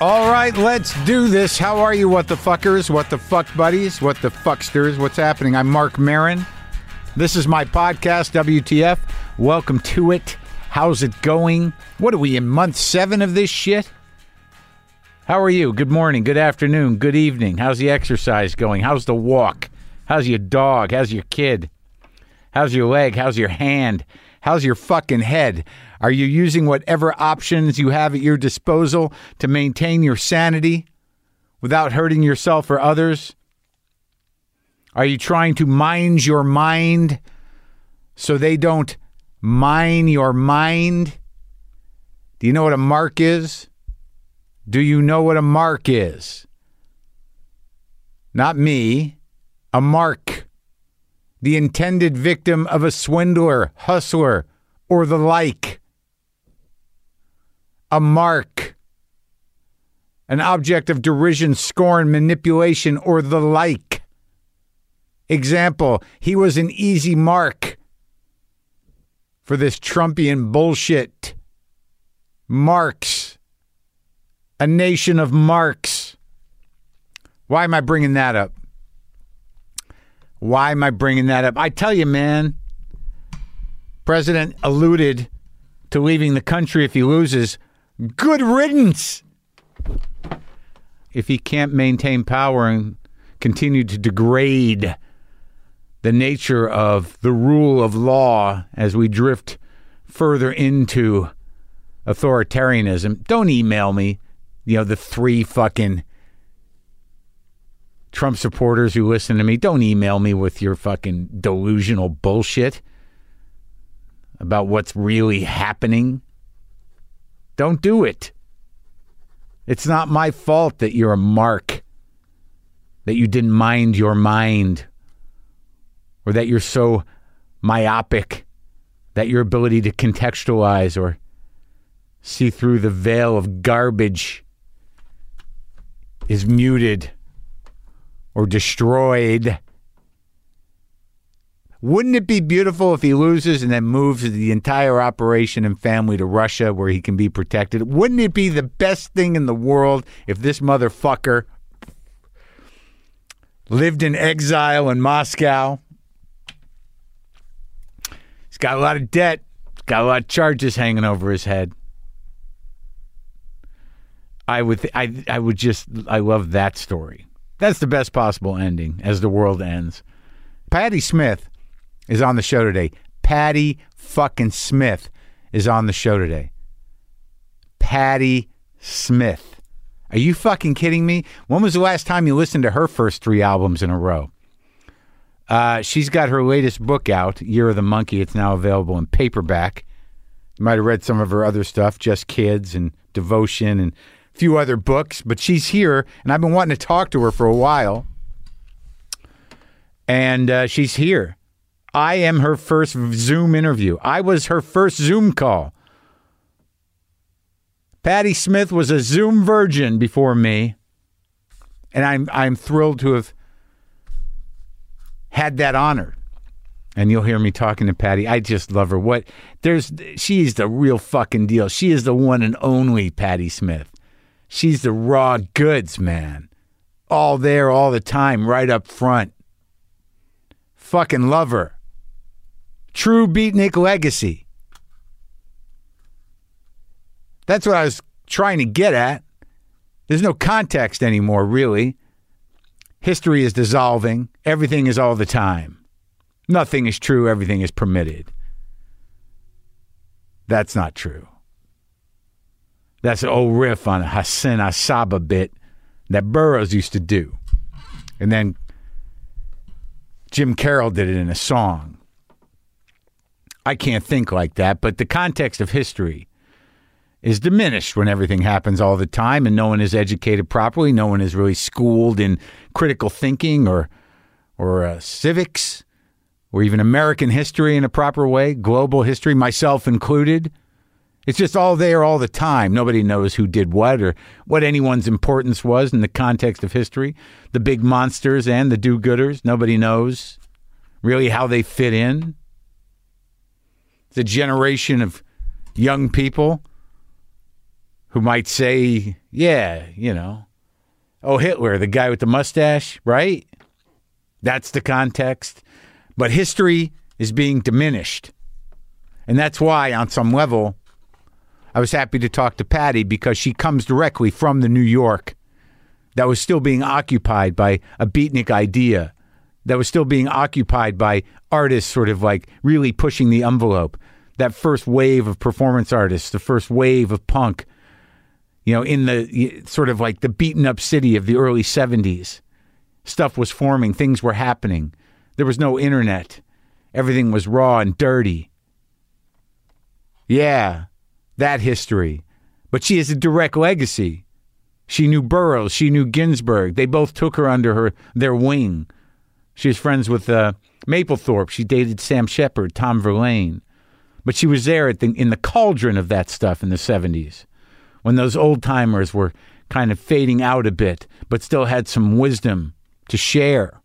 All right, let's do this. How are you, what the fuckers, what the fuck buddies, what the fucksters? What's happening? I'm Marc Maron. This is my podcast, WTF. Welcome to it. How's it going? What are we in month seven of this shit? How are you? Good morning, good afternoon, good evening. How's the exercise going? How's the walk? How's your dog? How's your kid? How's your leg? How's your hand? How's your fucking head? Are you using whatever options you have at your disposal to maintain your sanity without hurting yourself or others? Are you trying to mind your mind so they don't mine your mind? Do you know what a mark is? Do you know what a mark is? Not me, a mark. The intended victim of a swindler, hustler, or the like. A mark. An object of derision, scorn, manipulation, or the like. Example, he was an easy mark for this Trumpian bullshit. Marks. A nation of marks. Why am I bringing that up? Why am I bringing that up? I tell you, man, President alluded to leaving the country if he loses. Good riddance. If he can't maintain power and continue to degrade the nature of the rule of law as we drift further into authoritarianism, don't email me, you know, the three fucking Trump supporters who listen to me. Don't email me with your fucking delusional bullshit about what's really happening. Don't do it. It's not my fault that you're a mark, that you didn't mind your mind, or that you're so myopic that your ability to contextualize or see through the veil of garbage is muted or destroyed. Wouldn't it be beautiful if he loses and then moves the entire operation and family to Russia where he can be protected? Wouldn't it be the best thing in the world if this motherfucker lived in exile in Moscow? He's got a lot of debt, got a lot of charges hanging over his head. I would, th- I, I would just, I love that story. That's the best possible ending as the world ends. Patti Smith is on the show today. Patti fucking Smith is on the show today. Patti Smith. Are you fucking kidding me? When was the last time you listened to her first three albums in a row? Uh, she's got her latest book out, Year of the Monkey. It's now available in paperback. You might have read some of her other stuff, Just Kids and Devotion and a few other books, but she's here, and I've been wanting to talk to her for a while. And uh, she's here. I am her first Zoom interview. I was her first Zoom call. Patti Smith was a Zoom virgin before me, and I'm I'm thrilled to have had that honor. And you'll hear me talking to Patti. I just love her. What there's she's the real fucking deal. She is the one and only Patti Smith. She's the raw goods, man. All there all the time, right up front. Fucking love her. True beatnik legacy. That's what I was trying to get at. There's no context anymore, really. History is dissolving. Everything is all the time. Nothing is true. Everything is permitted. That's not true. That's an old riff on a Hassan-i-Sabbah bit that Burroughs used to do. And then Jim Carroll did it in a song. I can't think like that, but the context of history is diminished when everything happens all the time and no one is educated properly. No one is really schooled in critical thinking or or uh, civics or even American history in a proper way, global history, myself included. It's just all there all the time. Nobody knows who did what or what anyone's importance was in the context of history. The big monsters and the do gooders, nobody knows really how they fit in. The generation of young people who might say, yeah, you know, oh, Hitler, the guy with the mustache, right? That's the context. But history is being diminished. And that's why, on some level, I was happy to talk to Patti because she comes directly from the New York that was still being occupied by a beatnik idea, that was still being occupied by artists sort of like really pushing the envelope. That first wave of performance artists, the first wave of punk, you know, in the sort of like the beaten up city of the early 70s. Stuff was forming, things were happening. There was no internet. Everything was raw and dirty. Yeah, that history. But she has a direct legacy. She knew Burroughs. She knew Ginsberg. They both took her under her their wing. She was friends with uh, Mapplethorpe. She dated Sam Shepard, Tom Verlaine. But she was there the, in the cauldron of that stuff in the 70s when those old timers were kind of fading out a bit, but still had some wisdom to share.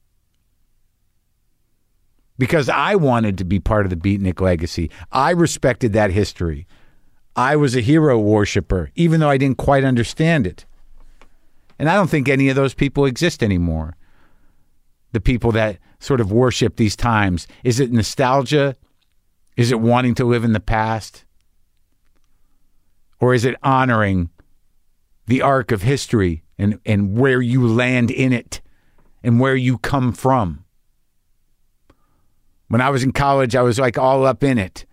Because I wanted to be part of the Beatnik legacy. I respected that history. I was a hero worshiper, even though I didn't quite understand it. And I don't think any of those people exist anymore. The people that sort of worship these times. Is it nostalgia? Is it wanting to live in the past? Or is it honoring the arc of history and, and where you land in it and where you come from? When I was in college, I was like all up in it,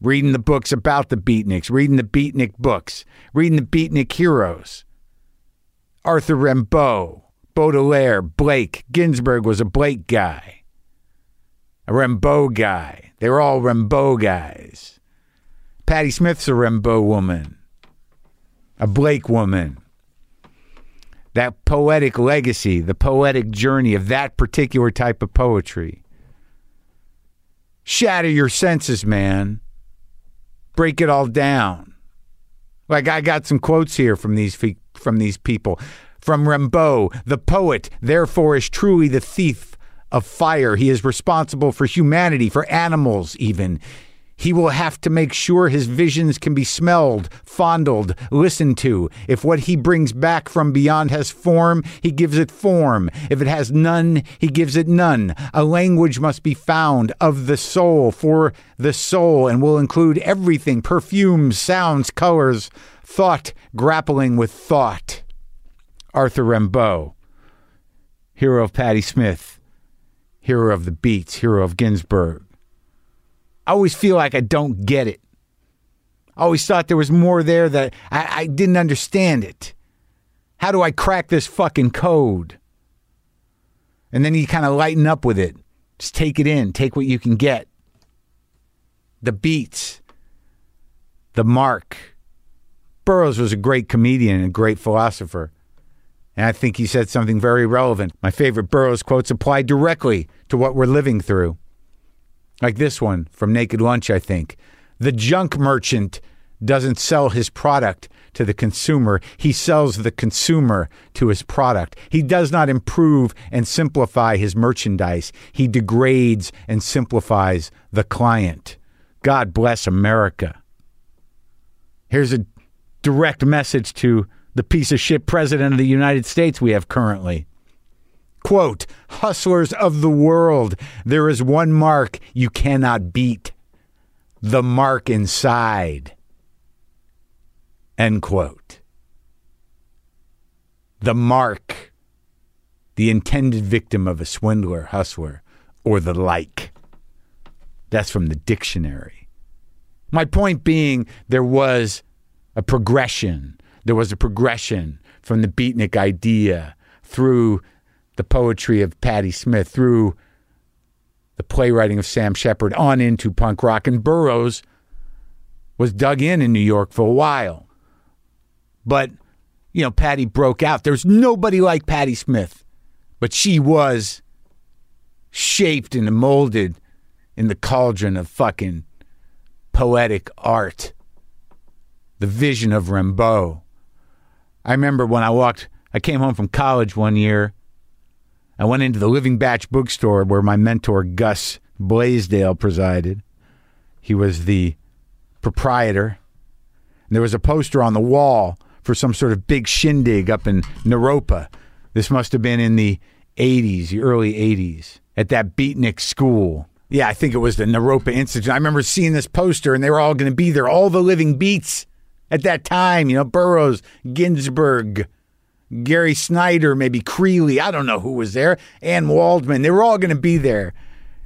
reading the books about the beatniks, reading the beatnik books, reading the beatnik heroes. Arthur Rimbaud, Baudelaire, Blake. Ginsberg was a Blake guy, a Rimbaud guy. They were all Rimbaud guys. Patti Smith's a Rimbaud woman, a Blake woman. That poetic legacy, the poetic journey of that particular type of poetry. Shatter your senses, man. Break it all down. Like I got some quotes here from these from these people. From Rimbaud, the poet, therefore, is truly the thief of fire. He is responsible for humanity, for animals, even. He will have to make sure his visions can be smelled, fondled, listened to. If what he brings back from beyond has form, he gives it form. If it has none, he gives it none. A language must be found of the soul for the soul and will include everything perfumes, sounds, colors, thought grappling with thought. Arthur Rimbaud, hero of Patti Smith, hero of the Beats, hero of Ginsberg. I always feel like I don't get it. I always thought there was more there that I, I didn't understand it. How do I crack this fucking code? And then you kind of lighten up with it. Just take it in, take what you can get. The beats, the mark. Burroughs was a great comedian and a great philosopher. And I think he said something very relevant. My favorite Burroughs quotes apply directly to what we're living through. Like this one from Naked Lunch, I think. The junk merchant doesn't sell his product to the consumer, he sells the consumer to his product. He does not improve and simplify his merchandise, he degrades and simplifies the client. God bless America. Here's a direct message to the piece of shit president of the United States we have currently. Quote, hustlers of the world, there is one mark you cannot beat the mark inside. End quote. The mark, the intended victim of a swindler, hustler, or the like. That's from the dictionary. My point being, there was a progression there was a progression from the beatnik idea through the poetry of Patti Smith, through the playwriting of Sam Shepard, on into punk rock. And Burroughs was dug in in New York for a while. But, you know, Patti broke out. There's nobody like Patti Smith, but she was shaped and molded in the cauldron of fucking poetic art. The vision of Rimbaud I remember when I walked, I came home from college one year. I went into the Living Batch bookstore where my mentor, Gus Blaisdell, presided. He was the proprietor. And there was a poster on the wall for some sort of big shindig up in Naropa. This must have been in the 80s, the early 80s, at that beatnik school. Yeah, I think it was the Naropa Institute. I remember seeing this poster and they were all going to be there, all the living beats at that time. You know, Burroughs, Ginsberg, Gary Snyder, maybe Creeley. I don't know who was there. Anne Waldman. They were all going to be there.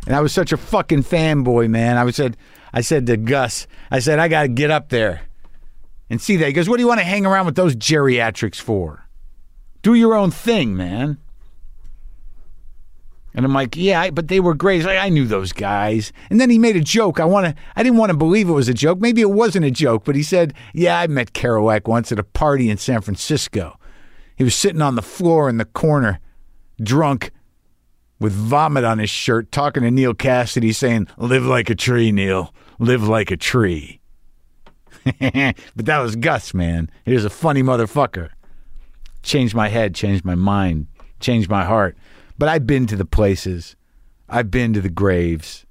And I was such a fucking fanboy, man. I said, I said to Gus, I said, I got to get up there and see that. He goes, What do you want to hang around with those geriatrics for? Do your own thing, man. And I'm like, yeah, I- but they were great. Like, I knew those guys. And then he made a joke. I want to. I didn't want to believe it was a joke. Maybe it wasn't a joke, but he said, yeah, I met Kerouac once at a party in San Francisco. He was sitting on the floor in the corner, drunk, with vomit on his shirt, talking to Neal Cassady, saying, "Live like a tree, Neil. Live like a tree." but that was Gus, man. He was a funny motherfucker. Changed my head, changed my mind, changed my heart. But I've been to the places. I've been to the graves.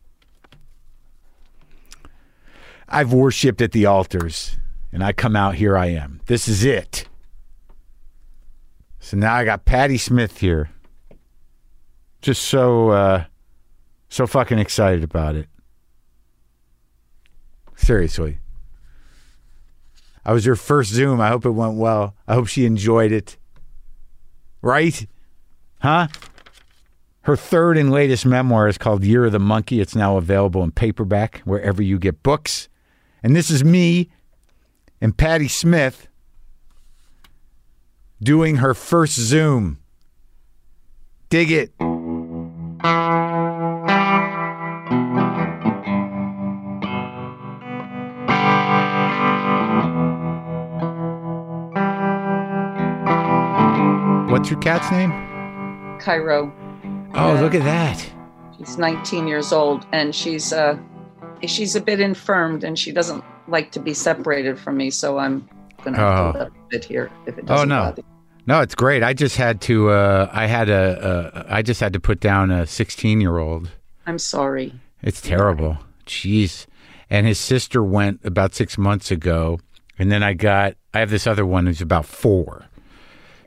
I've worshiped at the altars. And I come out, here I am. This is it. So now I got Patti Smith here. Just so uh so fucking excited about it. Seriously. I was her first Zoom. I hope it went well. I hope she enjoyed it. Right? Huh? Her third and latest memoir is called Year of the Monkey. It's now available in paperback wherever you get books. And this is me and Patti Smith doing her first Zoom. Dig it. What's your cat's name? Cairo. Oh, look at that. She's 19 years old and she's uh she's a bit infirmed and she doesn't like to be separated from me, so I'm gonna have Oh. to let a bit here if it Oh, doesn't no. bother. No, it's great. I just had to. Uh, I had a. Uh, I just had to put down a 16 year old. I'm sorry. It's terrible. Jeez. And his sister went about six months ago, and then I got. I have this other one who's about four,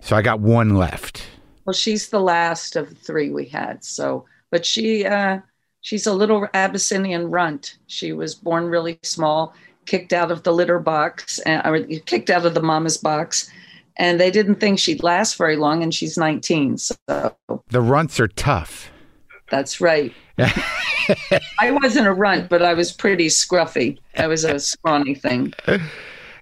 so I got one left. Well, she's the last of the three we had. So, but she uh she's a little Abyssinian runt. She was born really small, kicked out of the litter box, uh, or kicked out of the mama's box, and they didn't think she'd last very long. And she's 19, so The runts are tough. That's right. I wasn't a runt, but I was pretty scruffy. I was a scrawny thing.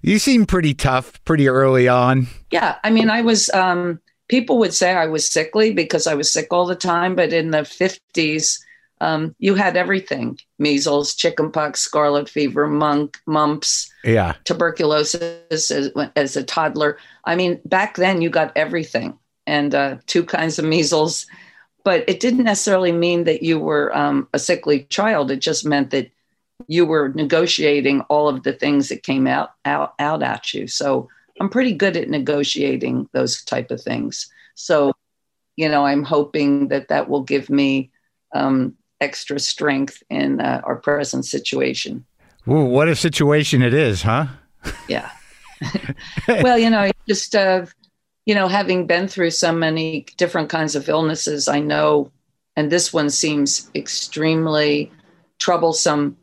You seem pretty tough pretty early on. Yeah, I mean, I was. Um, people would say I was sickly because I was sick all the time, but in the fifties, um, you had everything: measles, chickenpox, scarlet fever, monk, mumps, Yeah. tuberculosis as, as a toddler. I mean, back then you got everything and uh, two kinds of measles, but it didn't necessarily mean that you were um, a sickly child. It just meant that you were negotiating all of the things that came out out out at you. So I'm pretty good at negotiating those type of things. So, you know, I'm hoping that that will give me um, extra strength in uh, our present situation. Ooh, what a situation it is, huh? Yeah. well, you know, just uh, you know, having been through so many different kinds of illnesses, I know, and this one seems extremely troublesome,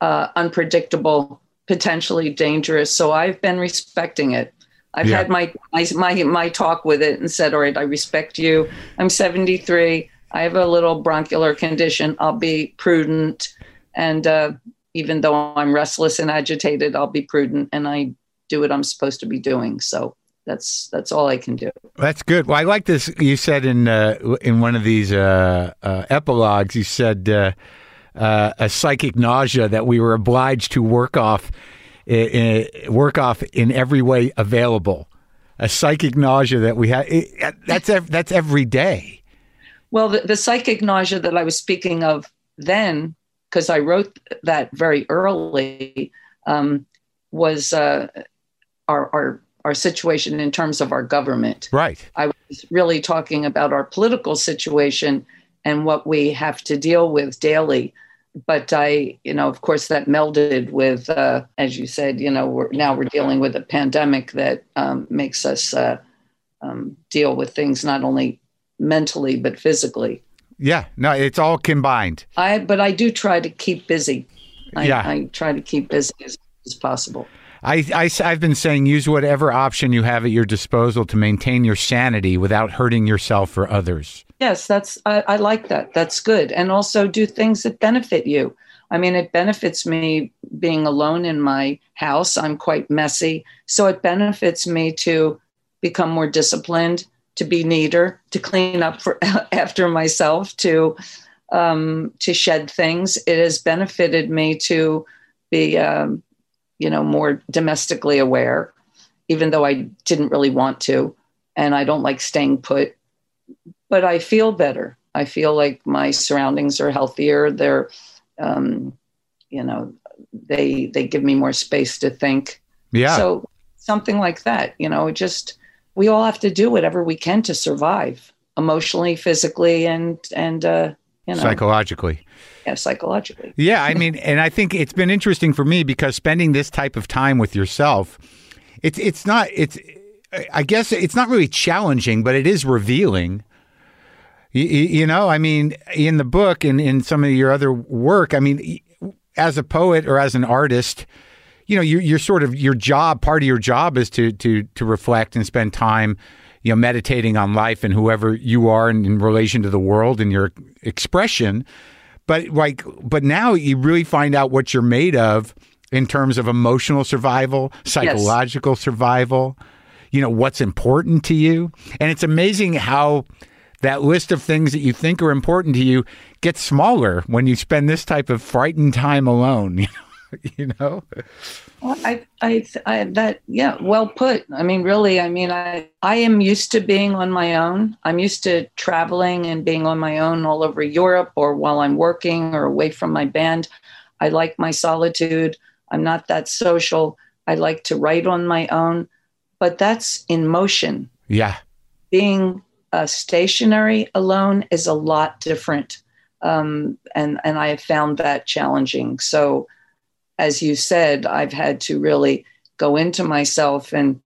uh, unpredictable, potentially dangerous. So I've been respecting it. I've Yeah. had my, my my my talk with it and said, "All right, I respect you. I'm 73. I have a little bronchial condition. I'll be prudent, and uh, even though I'm restless and agitated, I'll be prudent, and I do what I'm supposed to be doing. So that's that's all I can do. That's good. Well, I like this. You said in uh, in one of these uh, uh, epilogues, you said uh, uh, a psychic nausea that we were obliged to work off, work off in every way available. A psychic nausea that we have, it, that's, that's every day. Well, the, the psychic nausea that I was speaking of then, because I wrote that very early, um, was uh, our, our our situation in terms of our government. Right. I was really talking about our political situation and what we have to deal with daily. But I, you know, of course, that melded with, uh, as you said, you know, we're, now we're dealing with a pandemic that um, makes us uh, um, deal with things not only mentally but physically. Yeah, no, it's all combined. I, but I do try to keep busy. I, Yeah. I try to keep busy as, as possible. I, I, have been saying use whatever option you have at your disposal to maintain your sanity without hurting yourself or others. Yes, that's I, I like that. That's good. And also do things that benefit you. I mean, it benefits me being alone in my house. I'm quite messy. So it benefits me to become more disciplined, to be neater, to clean up for after myself, to um, to shed things. It has benefited me to be, um, you know, more domestically aware, even though I didn't really want to, and I don't like staying put. But I feel better. I feel like my surroundings are healthier. They're, um, you know, they they give me more space to think. Yeah. So something like that, you know, just we all have to do whatever we can to survive emotionally, physically, and and uh, you know, Psychologically. yeah, psychologically. Yeah, I mean, and I think it's been interesting for me because spending this type of time with yourself, it's it's not it's I guess it's not really challenging, but it is revealing. You, you know, I mean, in the book and in some of your other work, I mean, as a poet or as an artist, you know, you're, you're sort of your job. Part of your job is to to to reflect and spend time, you know, meditating on life and whoever you are in, in relation to the world and your expression but like but now you really find out what you're made of in terms of emotional survival psychological survival you know what's important to you and it's amazing how that list of things that you think are important to you gets smaller when you spend this type of frightened time alone you know Well, I, I, I, that, yeah, well put. I mean, really, I mean, I, I am used to being on my own. I'm used to traveling and being on my own all over Europe or while I'm working or away from my band. I like my solitude. I'm not that social. I like to write on my own, but that's in motion. yeah Being uh, stationary alone is a lot different. Um, and, and I have found that challenging. So, as you said, I've had to really go into myself and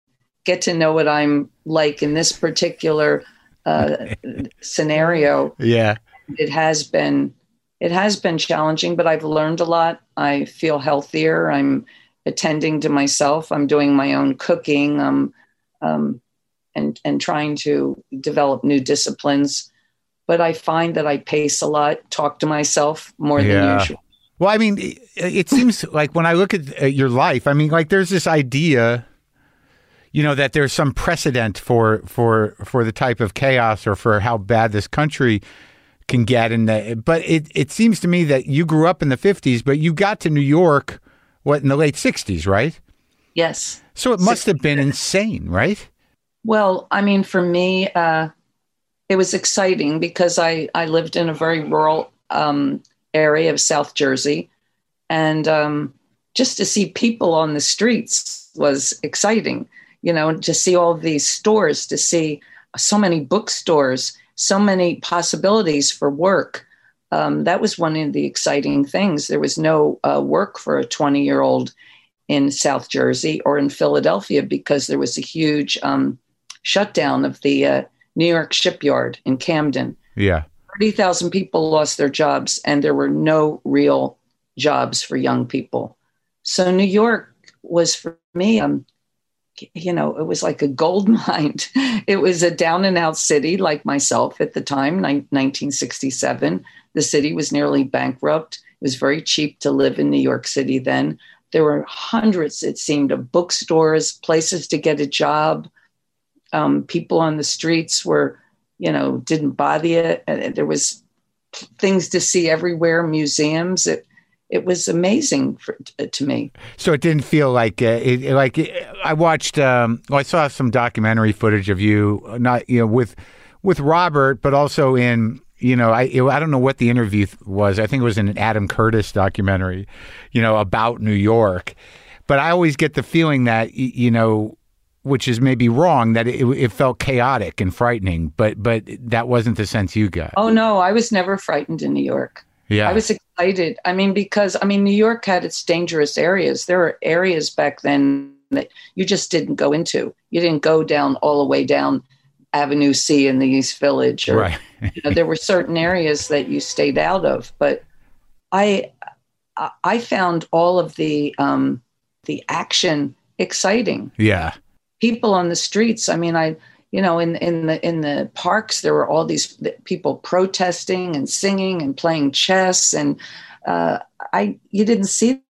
get to know what I'm like in this particular uh, scenario. yeah It has been it has been challenging, but I've learned a lot. I feel healthier. I'm attending to myself. I'm doing my own cooking. Um, um, and and trying to develop new disciplines. But I find that I pace a lot, talk to myself more Yeah. than usual. Well, I mean, it, it seems like when I look at uh, your life, I mean, like there's this idea, you know, that there's some precedent for for for the type of chaos or for how bad this country can get. And but it it seems to me that you grew up in the '50s, but you got to New York, what in the late '60s, right? Yes. So it must have been insane, right? Well, I mean, for me, uh, it was exciting because I, I lived in a very rural um, area of South Jersey. And um, just to see people on the streets was exciting, you know, to see all these stores, to see so many bookstores, so many possibilities for work. Um, that was one of the exciting things. There was no uh, work for a 20 year old in South Jersey or in Philadelphia because there was a huge um, shutdown of the uh, New York shipyard in Camden. Yeah. 30,000 people lost their jobs, and there were no real jobs for young people. So New York was for me, um, you know, it was like a gold mine. It was a down and out city like myself at the time, ni- 1967. The city was nearly bankrupt. It was very cheap to live in New York City then. There were hundreds, it seemed, of bookstores, places to get a job. Um, people on the streets were, you know, didn't bother you. And there was things to see everywhere, museums. It it was amazing for, to me. So it didn't feel like uh, it, like I watched. Um, well, I saw some documentary footage of you, not you know with with Robert, but also in you know I I don't know what the interview was. I think it was in an Adam Curtis documentary, you know about New York. But I always get the feeling that you know, which is maybe wrong, that it, it felt chaotic and frightening. But but that wasn't the sense you got. Oh no, I was never frightened in New York. Yeah, I was excited. I mean, because I mean, New York had its dangerous areas. There were areas back then that you just didn't go into. You didn't go down all the way down Avenue C in the East Village. Or, right. you know, there were certain areas that you stayed out of. But I, I found all of the um, the action exciting. Yeah. People on the streets. I mean, I you know in in the in the parks there were all these people protesting and singing and playing chess and uh, I you didn't see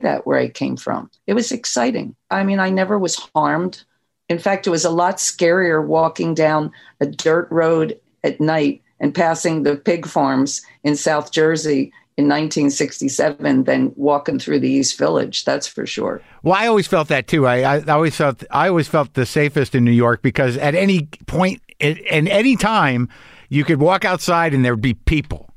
that where I came from. It was exciting. I mean, I never was harmed. In fact, it was a lot scarier walking down a dirt road at night and passing the pig farms in South Jersey in 1967 than walking through the East Village. That's for sure. Well, I always felt that too. I, I always felt I always felt the safest in New York because at any point at any time you could walk outside and there'd be people.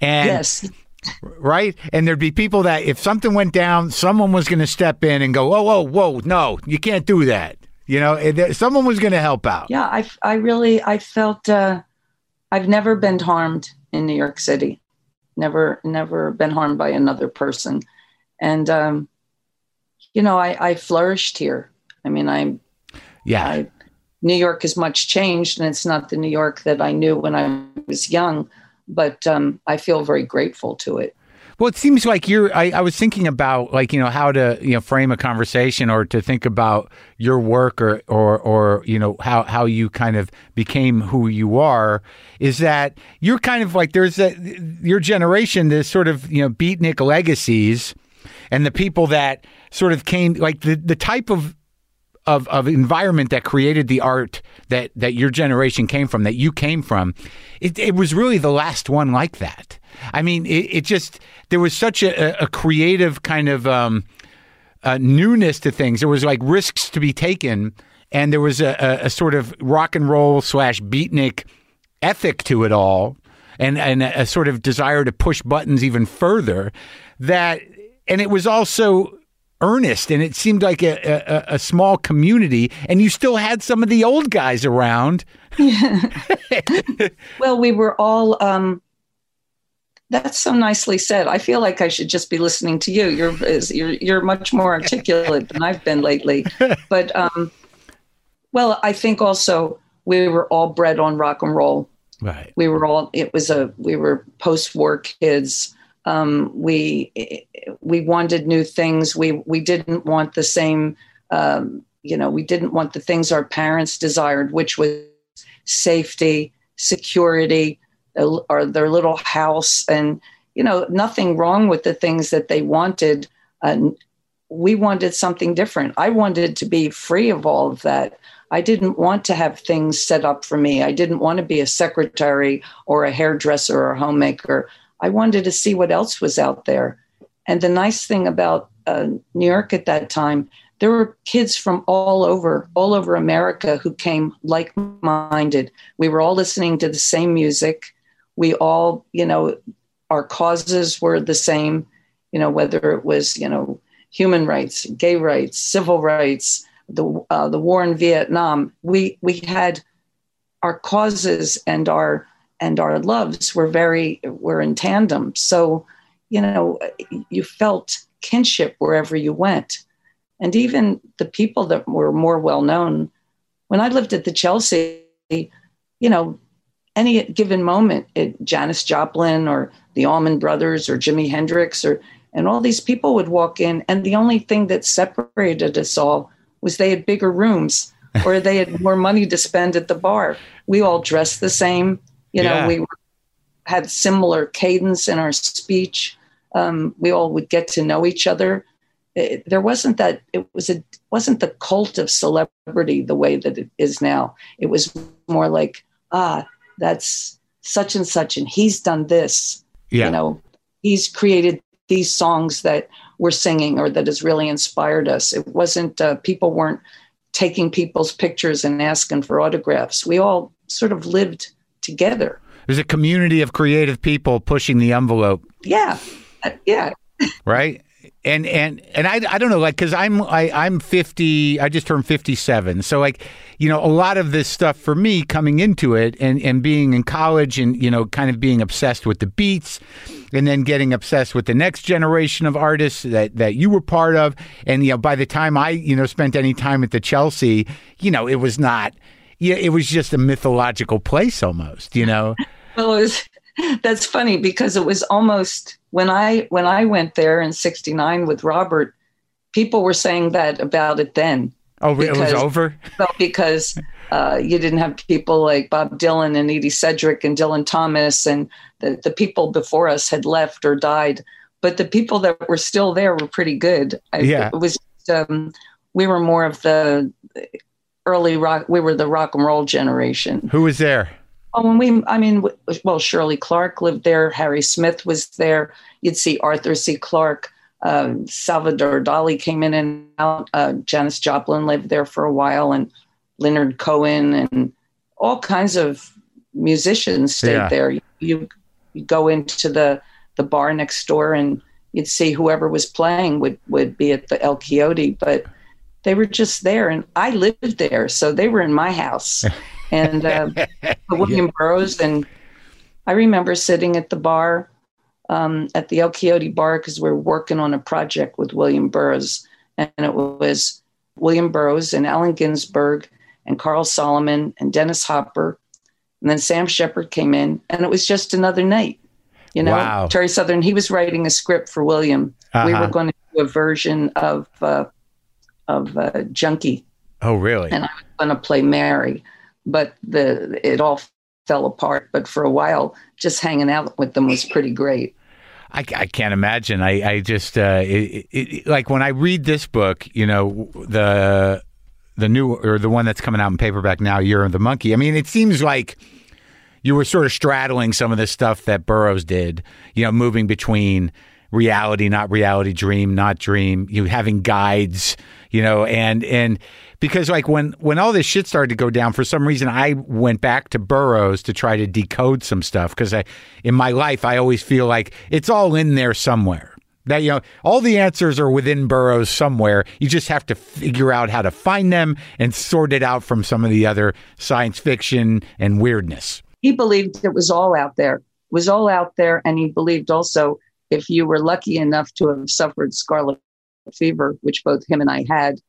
And yes. Right? And there'd be people that if something went down, someone was going to step in and go, "Whoa, whoa, whoa, no, you can't do that." You know, someone was going to help out. Yeah, I, I really, I felt, uh, I've never been harmed in New York City never never been harmed by another person. And um, you know I, I flourished here. I mean i'm yeah. I, new york has much changed and it's not the new york that i knew when i was young but um, i feel very grateful to it well, it seems like you're. I, I, was thinking about like you know how to you know frame a conversation or to think about your work or or or you know how how you kind of became who you are. Is that you're kind of like there's a your generation this sort of you know beatnik legacies, and the people that sort of came like the the type of of, of environment that created the art that, that your generation came from, that you came from, it, it was really the last one like that. I mean, it, it just there was such a, a creative kind of um, uh, newness to things. There was like risks to be taken, and there was a, a, a sort of rock and roll slash beatnik ethic to it all, and and a sort of desire to push buttons even further. That and it was also earnest and it seemed like a, a, a, small community and you still had some of the old guys around well we were all um, that's so nicely said. I feel like i should just be listening to you. You're you're, you're much more articulate than i've been lately. But um, well i think also we were all bred on rock and roll. Right. We were all it was a we were post-war kids. Um, we we wanted new things. We we didn't want the same. Um, you know, we didn't want the things our parents desired, which was safety, security, or their little house, and you know, nothing wrong with the things that they wanted. Uh, we wanted something different. I wanted to be free of all of that. I didn't want to have things set up for me. I didn't want to be a secretary or a hairdresser or a homemaker. I wanted to see what else was out there. And the nice thing about uh, New York at that time, there were kids from all over, all over America who came like minded. We were all listening to the same music. We all, you know, our causes were the same, you know, whether it was, you know, human rights, gay rights, civil rights, the, uh, the war in Vietnam. We, we had our causes and our and our loves were very were in tandem so you know you felt kinship wherever you went and even the people that were more well known when i lived at the chelsea you know any given moment it, janis joplin or the allman brothers or jimi hendrix or and all these people would walk in and the only thing that separated us all was they had bigger rooms or they had more money to spend at the bar we all dressed the same you know, yeah. we were, had similar cadence in our speech. Um, we all would get to know each other. It, there wasn't that. It was a wasn't the cult of celebrity the way that it is now. It was more like ah, that's such and such, and he's done this. Yeah. You know, he's created these songs that we're singing or that has really inspired us. It wasn't uh, people weren't taking people's pictures and asking for autographs. We all sort of lived together. There's a community of creative people pushing the envelope. Yeah. Uh, yeah. right? And and and I, I don't know like because I'm I, I'm 50 I just turned 57 so like you know a lot of this stuff for me coming into it and and being in college and you know kind of being obsessed with the beats and then getting obsessed with the next generation of artists that that you were part of. And you know by the time I you know spent any time at the Chelsea you know it was not yeah it was just a mythological place almost you know? Well it was that's funny because it was almost when I when I went there in '69 with Robert, people were saying that about it then. Oh, because, it was over. Well, because uh, you didn't have people like Bob Dylan and Edie Sedgwick and Dylan Thomas, and the, the people before us had left or died. But the people that were still there were pretty good. I, yeah, it was. Um, we were more of the early rock. We were the rock and roll generation. Who was there? Oh, and we, I mean, well, Shirley Clarke lived there. Harry Smith was there. You'd see Arthur C. Clarke. Uh, Salvador Dali came in and out. Uh, Janis Joplin lived there for a while, and Leonard Cohen and all kinds of musicians stayed yeah. there. You, you, go into the the bar next door, and you'd see whoever was playing would would be at the El Quijote, but they were just there, and I lived there, so they were in my house. and uh, William Burroughs. And I remember sitting at the bar um, at the El Quijote bar because we are working on a project with William Burroughs, and it was William Burroughs and Allen Ginsberg and Carl Solomon and Dennis Hopper, and then Sam Shepard came in, and it was just another night. You know, wow. Terry Southern. He was writing a script for William. Uh-huh. We were going to do a version of uh, of uh, Junkie. Oh, really? And I was going to play Mary but the it all fell apart. But for a while, just hanging out with them was pretty great. I, I can't imagine. I, I just uh, it, it, like when I read this book, you know, the the new or the one that's coming out in paperback now, Year of the Monkey. I mean, it seems like you were sort of straddling some of the stuff that Burroughs did. You know, moving between reality, not reality, dream, not dream. You having guides, you know, and and because like when when all this shit started to go down, for some reason I went back to Burroughs to try to decode some stuff because I in my life I always feel like it's all in there somewhere. That you know, all the answers are within Burroughs somewhere. You just have to figure out how to find them and sort it out from some of the other science fiction and weirdness. He believed it was all out there. It was all out there, and he believed also if you were lucky enough to have suffered scarlet fever, which both him and I had,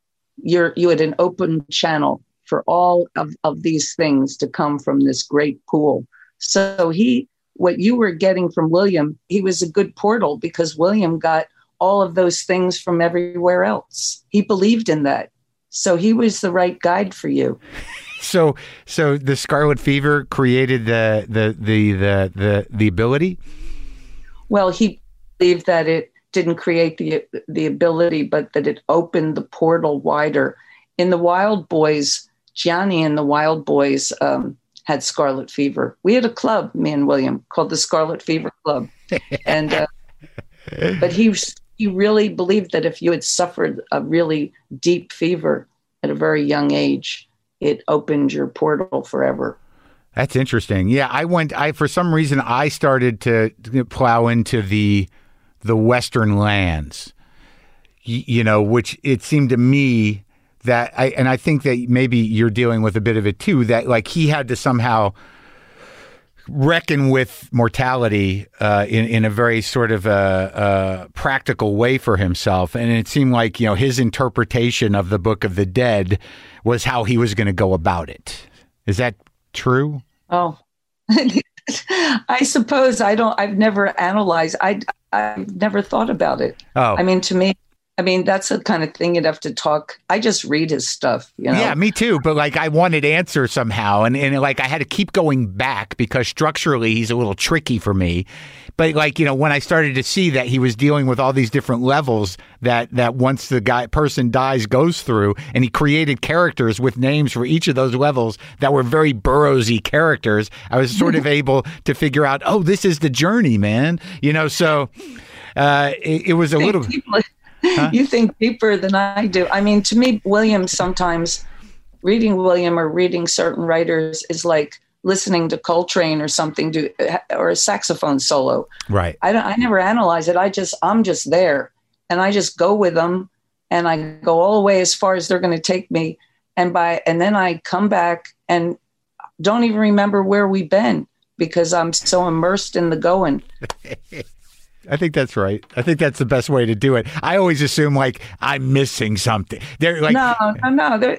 you're you had an open channel for all of, of these things to come from this great pool. So he what you were getting from William, he was a good portal because William got all of those things from everywhere else. He believed in that. So he was the right guide for you. So so the scarlet fever created the the the the the, the ability? Well, he believed that it didn't create the the ability, but that it opened the portal wider. In the Wild Boys, Gianni and the Wild Boys um, had scarlet fever. We had a club, me and William, called the Scarlet Fever Club, and uh, but he he really believed that if you had suffered a really deep fever at a very young age, it opened your portal forever. That's interesting. Yeah, I went. I for some reason I started to plow into the the Western lands, you, know, which it seemed to me that I, and I think that maybe you're dealing with a bit of it too, that like he had to somehow reckon with mortality uh, in in a very sort of a, practical way for himself, and it seemed like you know his interpretation of the Book of the Dead was how he was going to go about it. Is that true? Oh, I suppose I don't. I've never analyzed. I I've never thought about it. Oh, I mean, to me, I mean, that's the kind of thing you'd have to talk. I just read his stuff, you know? Yeah, me too. But like, I wanted answers somehow, and and like, I had to keep going back because structurally, he's a little tricky for me. But like, you know, when I started to see that he was dealing with all these different levels that that once the guy person dies goes through, and he created characters with names for each of those levels that were very Burroughsy characters, I was sort of able to figure out, oh, this is the journey, man. You know, so. Uh, it, it was a little. People, Huh? You think deeper than I do. I mean, to me, William sometimes reading William or reading certain writers is like listening to Coltrane or something to or a saxophone solo. Right. I don't I never analyze it. I just I'm just there and I just go with them and I go all the way as far as they're going to take me. And by, and then I come back and don't even remember where we've been because I'm so immersed in the going. I think that's right. I think that's the best way to do it. I always assume like I'm missing something. They're like no, no, no.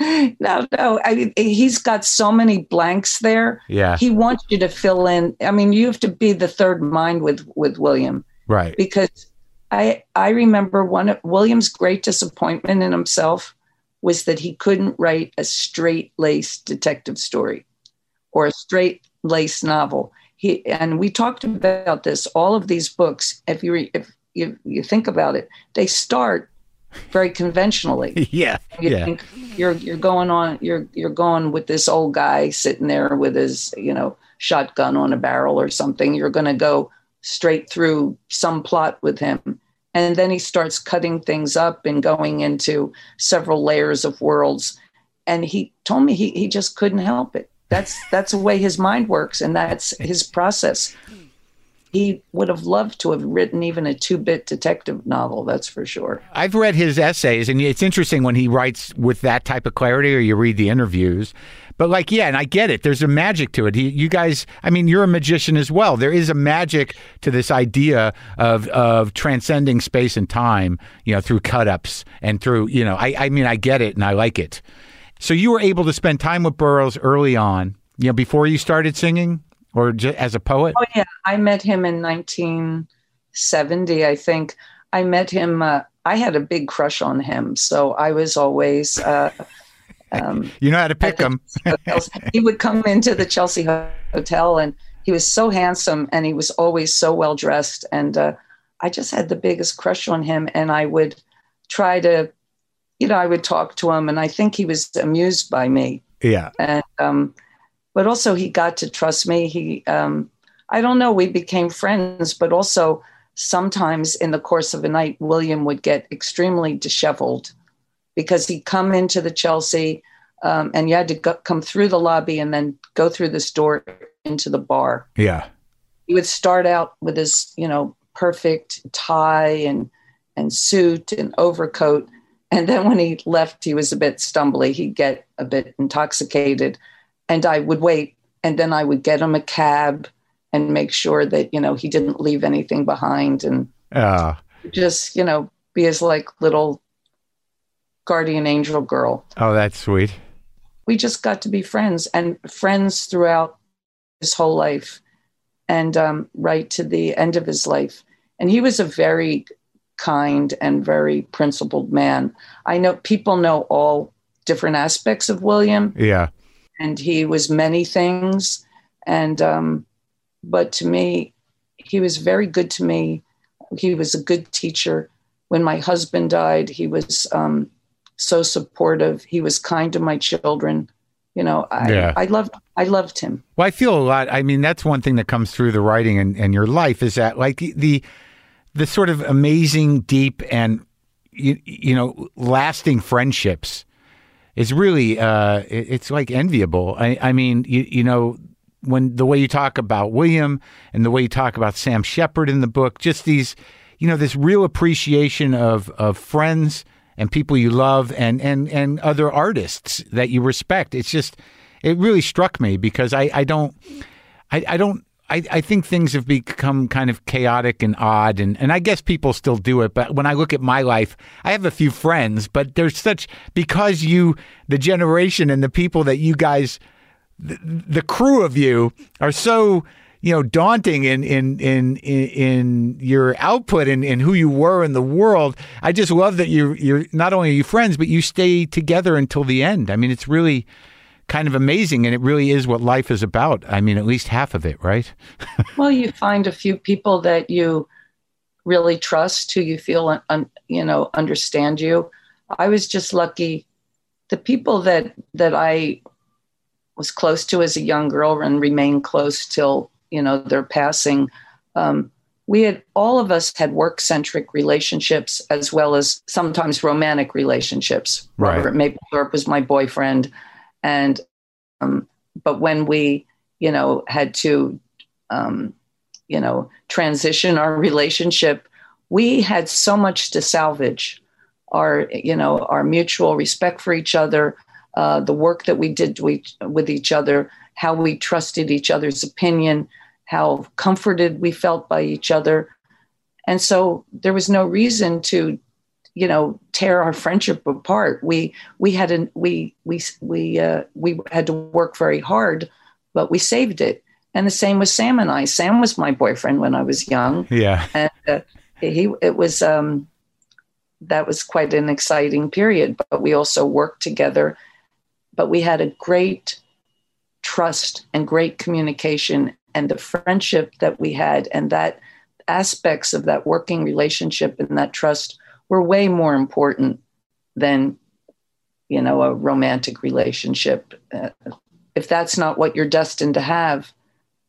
no, no. I mean, he's got so many blanks there. Yeah. He wants you to fill in. I mean, you have to be the third mind with with William, right? Because I I remember one of William's great disappointment in himself was that he couldn't write a straight laced detective story or a straight laced novel. He and we talked about this. All of these books, if you re, if you, you think about it, they start very conventionally. yeah, you yeah. Think you're you're going on you're you're going with this old guy sitting there with his you know shotgun on a barrel or something. You're going to go straight through some plot with him. And then he starts cutting things up and going into several layers of worlds. And he told me he, he just couldn't help it. That's that's the way his mind works, and that's his process. He would have loved to have written even a two-bit detective novel. That's for sure. I've read his essays, and it's interesting when he writes with that type of clarity, or you read the interviews. But like, yeah, and I get it. There's a magic to it. He, you guys, I mean, you're a magician as well. There is a magic to this idea of of transcending space and time, you know, through cut ups and through, you know, I, I mean, I get it and I like it. So you were able to spend time with Burroughs early on, you know, before you started singing, or just as a poet. Oh yeah, I met him in 1970, I think. I met him. Uh, I had a big crush on him, so I was always. Uh, um, you know how to pick them. he would come into the Chelsea Hotel, and he was so handsome, and he was always so well dressed, and uh, I just had the biggest crush on him, and I would try to, you know, I would talk to him, and I think he was amused by me. Yeah, and um, but also he got to trust me. He, um, I don't know, we became friends, but also sometimes in the course of a night, William would get extremely disheveled because he'd come into the Chelsea um, and you had to go, come through the lobby and then go through this door into the bar. Yeah. He would start out with his, you know, perfect tie and and suit and overcoat. And then when he left, he was a bit stumbly. He'd get a bit intoxicated. And I would wait. And then I would get him a cab and make sure that, you know, he didn't leave anything behind and uh. just, you know, be his like little guardian angel girl. Oh, that's sweet. We just got to be friends and friends throughout his whole life and um, right to the end of his life. And he was a very kind and very principled man. I know people know all different aspects of William. Yeah. And he was many things. And, um, but to me, he was very good to me. He was a good teacher. When my husband died, he was um, so supportive. He was kind to my children. You know, I, yeah. I loved I loved him. Well, I feel a lot. I mean, that's one thing that comes through the writing and, and your life is that like the the sort of amazing, deep, and you, you know, lasting friendships is really uh, it's like enviable. I, I mean, you, you know, when the way you talk about William and the way you talk about Sam Shepard in the book, just these, you know, this real appreciation of of friends and people you love and and and other artists that you respect. It's just it really struck me because I I don't I, I don't I, I think things have become kind of chaotic and odd and, and I guess people still do it, but when I look at my life, I have a few friends, but there's such because you the generation and the people that you guys the, the crew of you are so you know daunting in in in in, your output and, in who you were in the world. I just love that you you're not only are you friends, but you stay together until the end. I mean, it's really kind of amazing, and it really is what life is about. I mean, at least half of it, right? well, you find a few people that you really trust, who you feel un, you know understand you. I was just lucky. The people that that I was close to as a young girl and remained close till you know their passing um, we had all of us had work centric relationships as well as sometimes romantic relationships right. robert mapplethorpe was my boyfriend and um, but when we you know had to um, you know transition our relationship we had so much to salvage. Our, you know, our mutual respect for each other, uh, the work that we did each, with each other, how we trusted each other's opinion, how comforted we felt by each other. And so there was no reason to, you know, tear our friendship apart. We we had an we we we uh, we had to work very hard, but we saved it. And the same with Sam and I. Sam was my boyfriend when I was young. Yeah. And uh, he it was um, that was quite an exciting period. But we also worked together. But we had a great trust and great communication and the friendship that we had and that aspects of that working relationship and that trust were way more important than you know a romantic relationship. Uh, if that's not what you're destined to have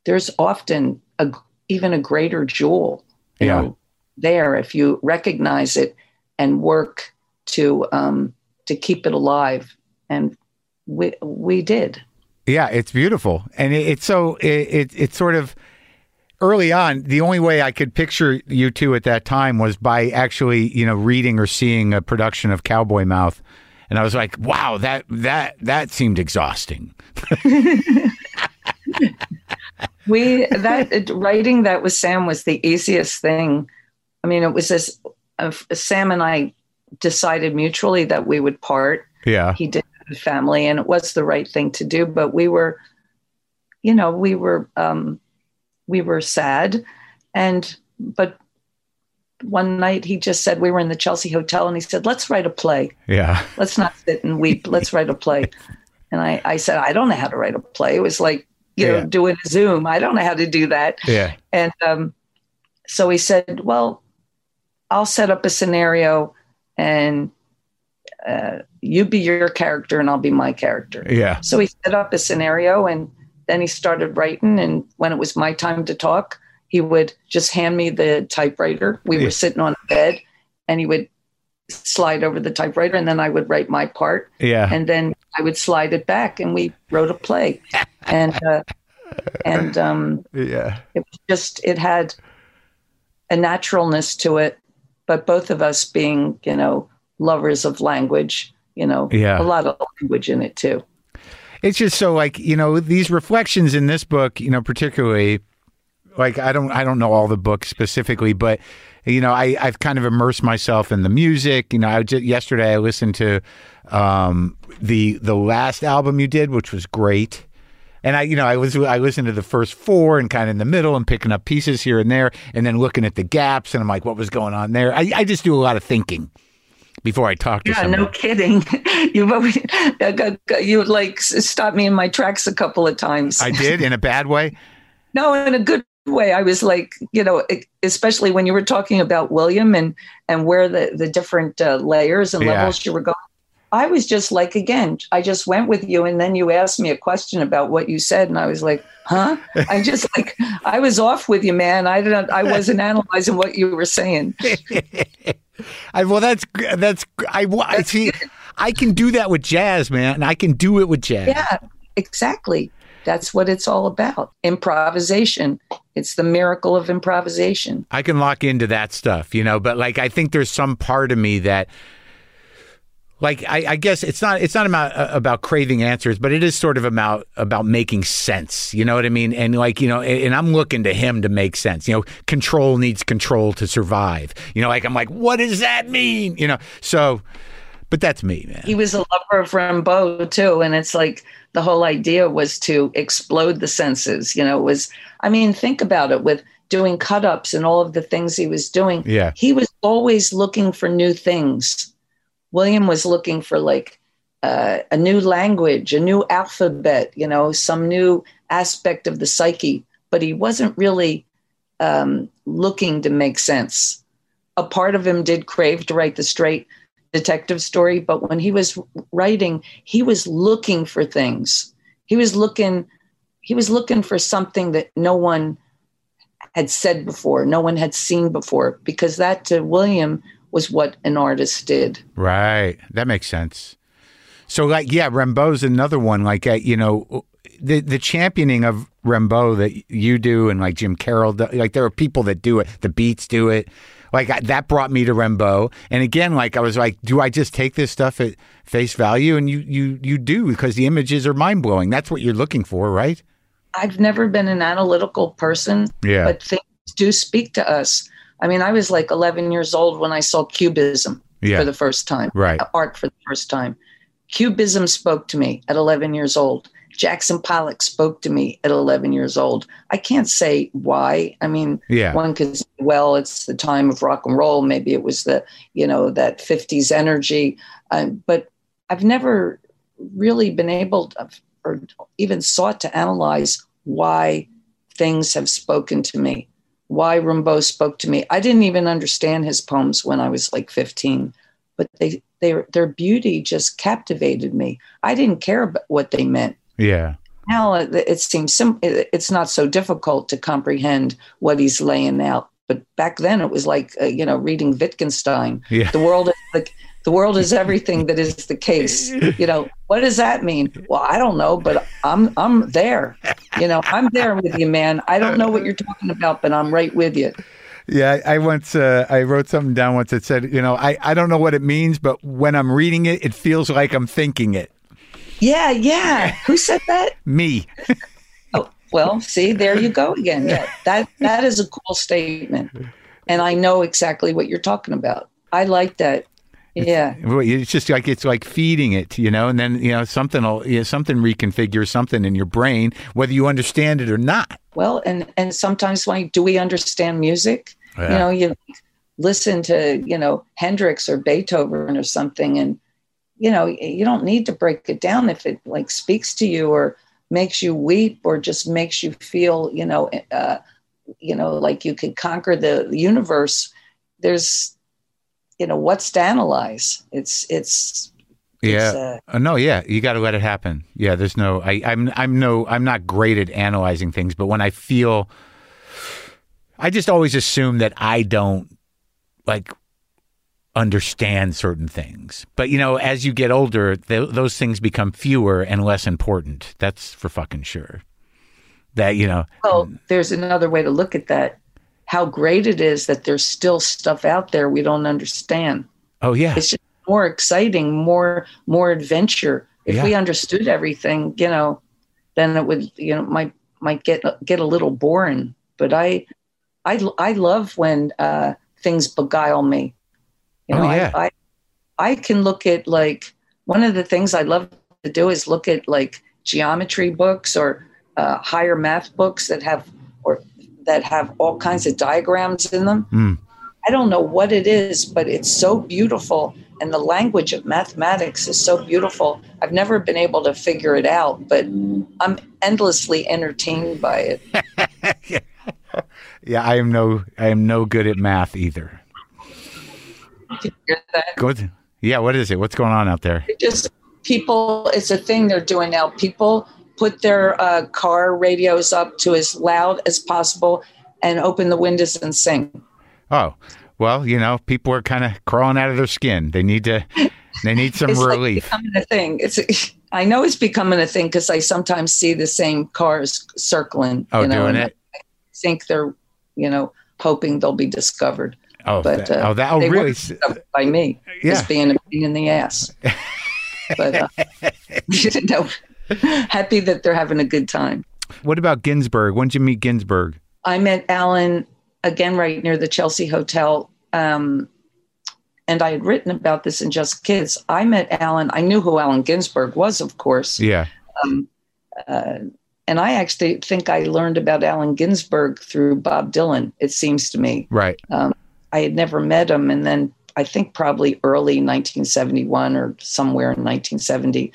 there's often a even a greater jewel you Yeah. know there if you recognize it and work to um to keep it alive. And we we did. Yeah, it's beautiful, and it, it's so it, it it's sort of early on. The only way I could picture you two at that time was by actually, you know, reading or seeing a production of Cowboy Mouth, and I was like, wow, that that that seemed exhausting. we that writing that with Sam was the easiest thing. I mean, it was this. Uh, Sam and I decided mutually that we would part. Yeah, He did have family, and it was the right thing to do. But we were, you know, we were um, we were sad, and but one night he just said we were in the Chelsea Hotel, and he said, "Let's write a play. yeah, Let's not sit and weep. Let's write a play." And I, I said, "I don't know how to write a play." It was like you know doing a Zoom. I don't know how to do that. yeah, And um, so he said, Well, I'll set up a scenario and uh, you be your character and I'll be my character. yeah, So he set up a scenario and then he started writing. And when it was my time to talk, he would just hand me the typewriter. We Yeah. were sitting on a bed and he would slide over the typewriter and then I would write my part yeah, and then I would slide it back and we wrote a play. And, uh, and, um, yeah. it was just it had a naturalness to it but both of us being you know lovers of language you know Yeah. a lot of language in it too It's just so like you know these reflections in this book, you know, particularly like I don't I don't know all the books specifically, but you know I I've kind of immersed myself in the music. You know, I just, yesterday I listened to um, the the last album you did, which was great. And I, you know, I was I listened to the first four and kind of in the middle and picking up pieces here and there, and then looking at the gaps, and I'm like, what was going on there? I, I just do a lot of thinking before I talk to yeah somebody. no kidding You've always- you like stopped me in my tracks a couple of times I did in a bad way. no in a good way i was like you know especially when you were talking about william and and where the the different uh, layers and Yeah. levels you were going i was just like again i just went with you and then you asked me a question about what you said and i was like huh i just like i was off with you man i don't i wasn't analyzing what you were saying I, well, that's that's I, I see. I can do that with jazz, man, and I can do it with jazz. yeah exactly that's what it's all about improvisation it's the miracle of improvisation I can lock into that stuff, you know. But like, I think there's some part of me that, like, I, I guess it's not it's not about uh, about craving answers, but it is sort of about about making sense. You know what I mean? And like, you know, and, and I'm looking to him to make sense. You know, control needs control to survive. You know, like I'm like, what does that mean? You know, so. But that's me, man. he was a lover of Rimbaud too, and it's like the whole idea was to explode the senses. You know, it was I mean, think about it with doing cut ups and all of the things he was doing. Yeah. He was always looking for new things. William was looking for like uh, a new language, a new alphabet, you know, some new aspect of the psyche, but he wasn't really um, looking to make sense. A part of him did crave to write the straight detective story, but when he was writing, he was looking for things. He was looking he was looking for something that no one had said before, no one had seen before, because that to William was what an artist did. Right. That makes sense. So, like, yeah, Rimbaud's another one. Like, uh, you know, the the championing of Rimbaud that you do, and like Jim Carroll, do, like there are people that do it. The Beats do it. Like I, that brought me to Rimbaud. And again, like I was like, do I just take this stuff at face value? And you you you do because the images are mind blowing. That's what you're looking for, right? I've never been an analytical person, Yeah. but things do speak to us. I mean, I was like 11 years old when I saw Cubism Yeah. for the first time, Right. art for the first time. Cubism spoke to me at 11 years old. Jackson Pollock spoke to me at 11 years old. I can't say why. I mean, Yeah. one could say, well, it's the time of rock and roll. Maybe it was the, you know, that 50s energy. Um, but I've never really been able to, or even sought to analyze why things have spoken to me, why Rimbaud spoke to me. I didn't even understand his poems when I was like 15, but they, they, their beauty just captivated me. I didn't care about what they meant Yeah. now it, it seems sim- it's not so difficult to comprehend what he's laying out but back then it was like uh, you know reading wittgenstein Yeah. the world is the, the world is everything that is the case you know what does that mean well i don't know but i'm i'm there you know i'm there with you man i don't know what you're talking about but i'm right with you Yeah, I once uh, I wrote something down once that said, you know, I, I don't know what it means, but when I'm reading it, it feels like I'm thinking it. yeah yeah who said that Me. Oh, well, see, there you go again. Yeah, that that is a cool statement, and I know exactly what you're talking about. I like that. Yeah, It's just like it's like feeding it, you know, and then you know something will you know, something reconfigures something in your brain, whether you understand it or not. well, and and sometimes when do we understand music? Yeah. You know, you listen to you know Hendrix or Beethoven or something, and you know you don't need to break it down if it like speaks to you or makes you weep or just makes you feel you know uh, you know like you could conquer the universe. There's you know what's to analyze. It's it's Yeah. Uh, Uh, no, yeah, you got to let it happen. Yeah, there's no. I, I'm. I'm no. I'm not great at analyzing things, but when I feel, I just always assume that I don't like understand certain things. But you know, as you get older, th- those things become fewer and less important. That's for fucking sure. That you know. Well, there's another way to look at that. How great it is that there's still stuff out there we don't understand. Oh yeah. It's just more exciting, more more adventure. If Yeah. we understood everything, you know, then it would, you know, might might get get a little boring. But I, I, I love when uh, things beguile me. You Oh, know, yeah. I, I, I can look at like one of the things I love to do is look at like geometry books or uh, higher math books that have that have all kinds of diagrams in them. Mm. I don't know what it is, but it's so beautiful. And the language of mathematics is so beautiful. I've never been able to figure it out, but I'm endlessly entertained by it. Yeah, I am no. I am no good at math either. You hear that? Go. Yeah. What is it? What's going on out there? It just people, it's a thing they're doing now. People put their uh, car radios up to as loud as possible and open the windows and sing. Oh, well, you know, people are kind of crawling out of their skin. They need to. They need some it's like relief. becoming a thing. It's I know it's becoming a thing because I sometimes see the same cars circling. oh, you know, doing and it. I think they're, you know, hoping they'll be discovered. Oh, but, that, uh, oh, that. Oh, really? by me Yeah. as being a pain in the ass. but uh, you know, happy that they're having a good time. What about Ginsberg? When did you meet Ginsberg? I met Allen again right near the Chelsea Hotel. Um, and I had written about this in Just Kids. I met Allen. I knew who Allen Ginsberg was, of course. Yeah. Um, uh, and I actually think I learned about Allen Ginsberg through Bob Dylan, it seems to me. Right. I had never met him. And then I think probably early 1971 or somewhere in 1970,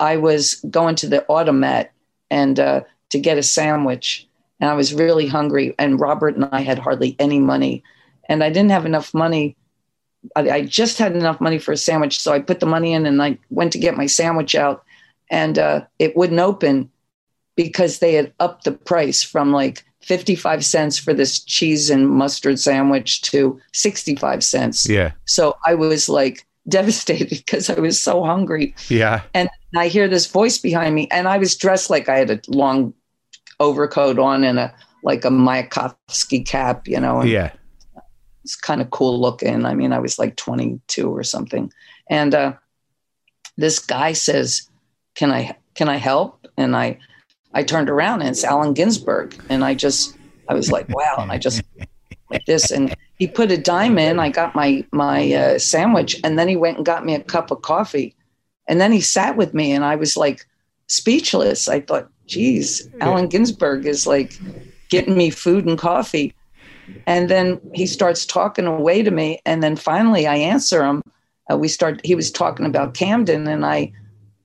I was going to the automat and uh, to get a sandwich. And I was really hungry. And Robert and I had hardly any money. And I didn't have enough money. I, I just had enough money for a sandwich. So I put the money in and I went to get my sandwich out. And uh, it wouldn't open because they had upped the price from like 55 cents for this cheese and mustard sandwich to 65 cents. Yeah. So I was like devastated because I was so hungry. Yeah. And I hear this voice behind me, and I was dressed like I had a long overcoat on and a like a Mayakovsky cap, you know. Yeah. was kind of cool looking. I mean, I was like 22 or something. And uh, this guy says, "Can I can I help?" And I I turned around and it's Allen Ginsberg, and I just I was like, "Wow!" And I just like this, and he put a dime in. I got my my uh, sandwich, and then he went and got me a cup of coffee, and then he sat with me, and I was like speechless. I thought, "Geez, Allen Ginsberg is like getting me food and coffee." And then he starts talking away to me, and then finally I answer him. Uh, we start. He was talking about Camden, and I,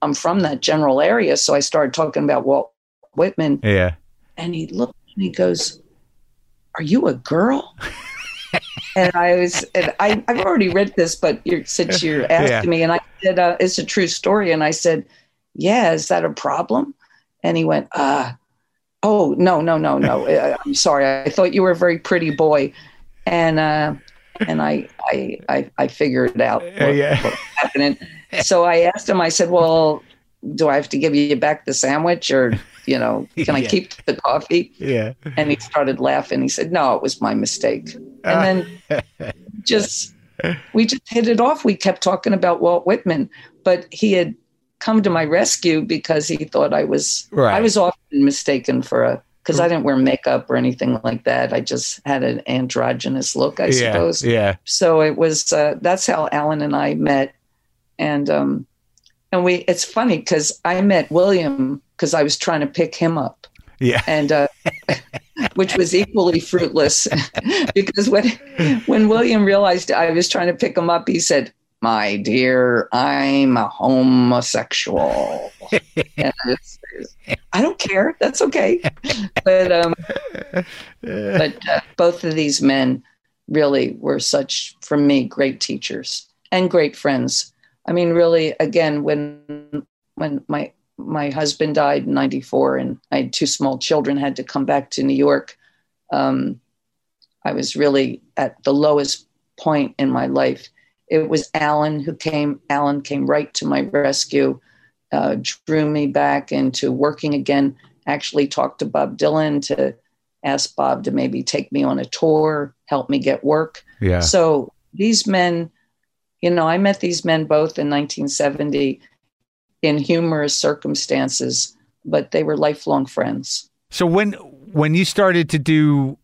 I'm from that general area, so I started talking about Walt Whitman. Yeah. And he looked and he goes, "Are you a girl?" and I was, and I, I've already read this, but you're, since you're asking Yeah. me, and I said, uh, "It's a true story," and I said, "Yeah, is that a problem?" And he went, "Uh, oh no, no, no, no. Uh, I'm sorry. I thought you were a very pretty boy," and uh, and I, I, I, I figured out what, yeah. what was happening. So I asked him. I said, "Well, do I have to give you back the sandwich, or you know, can I Yeah. keep the coffee?" Yeah. And he started laughing. He said, "No, it was my mistake." And then just we just hit it off. We kept talking about Walt Whitman, but he had come to my rescue because he thought I was Right. I was often mistaken for a because I didn't wear makeup or anything like that. I just had an androgynous look, I yeah. suppose. Yeah. So it was uh, that's how Allen and I met, and um, and we it's funny because I met William because I was trying to pick him up Yeah. and uh, which was equally fruitless because when when William realized I was trying to pick him up, he said, "My dear, I'm a homosexual." it's, I don't care. That's okay. But um, but uh, both of these men really were such for me great teachers and great friends. I mean, really, again, when when my my husband died in '94 and I had two small children, had to come back to New York. Um, I was really at the lowest point in my life. It was Allen who came. Allen came right to my rescue, uh, drew me back into working again. Actually, talked to Bob Dylan to ask Bob to maybe take me on a tour, help me get work. Yeah. So these men, you know, I met these men both in 1970 in humorous circumstances, but they were lifelong friends. So when when you started to do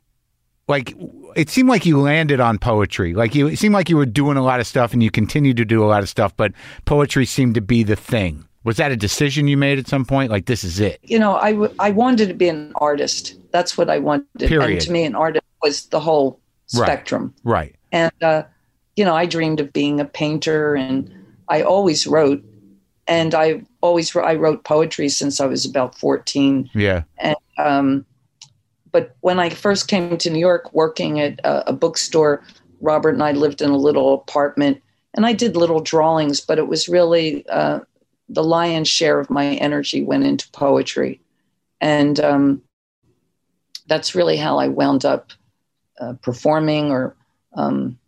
like it seemed like you landed on poetry. Like you it seemed like you were doing a lot of stuff and you continued to do a lot of stuff, but poetry seemed to be the thing. Was that a decision you made at some point? Like this is it. You know, I, w- I wanted to be an artist. That's what I wanted. Period. And to me, an artist was the whole Right. spectrum. Right. And, uh, you know, I dreamed of being a painter and I always wrote. And I always I wrote poetry since I was about 14. Yeah. um, but when I first came to New York, working at a, a bookstore, Robert and I lived in a little apartment, and I did little drawings. But it was really uh, the lion's share of my energy went into poetry, and um, that's really how I wound up uh, performing or um,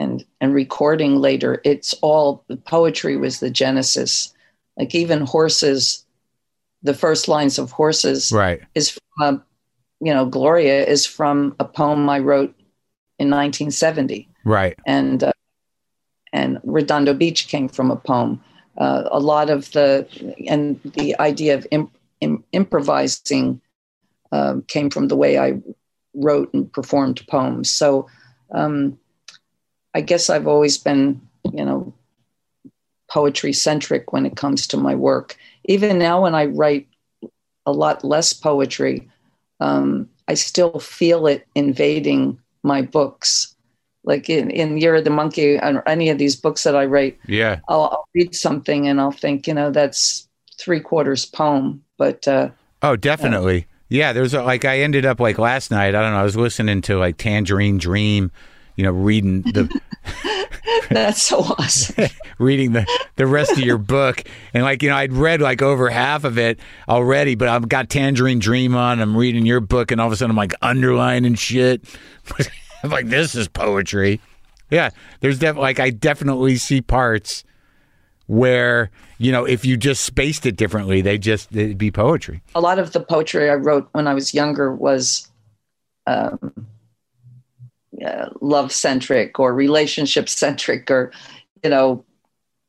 and and recording later. It's all the poetry was the genesis. Like even horses, the first lines of horses Right. is from, uh, you know, Gloria is from a poem I wrote in 1970, Right. and uh, and Redondo Beach came from a poem. Uh, a lot of the and the idea of imp, im, improvising um, came from the way I wrote and performed poems. So um, I guess I've always been, you know, poetry centric when it comes to my work. Even now, when I write a lot less poetry, um, I still feel it invading my books. Like in, in Year of the Monkey, or any of these books that I write, Yeah. I'll, I'll read something and I'll think, you know, that's three quarters poem. But uh, Oh, definitely. Yeah, there's a, like I ended up like last night. I don't know. I was listening to like Tangerine Dream, you know, reading the that's so awesome. reading the the rest of your book, and like you know, I'd read like over half of it already, but I've got Tangerine Dream on. I'm reading your book, and all of a sudden I'm like underlining shit. I'm like, this is poetry. Yeah, there's def- like I definitely see parts where you know if you just spaced it differently, they just it'd be poetry. a lot of the poetry I wrote when I was younger was, um, uh, love centric or relationship centric or you know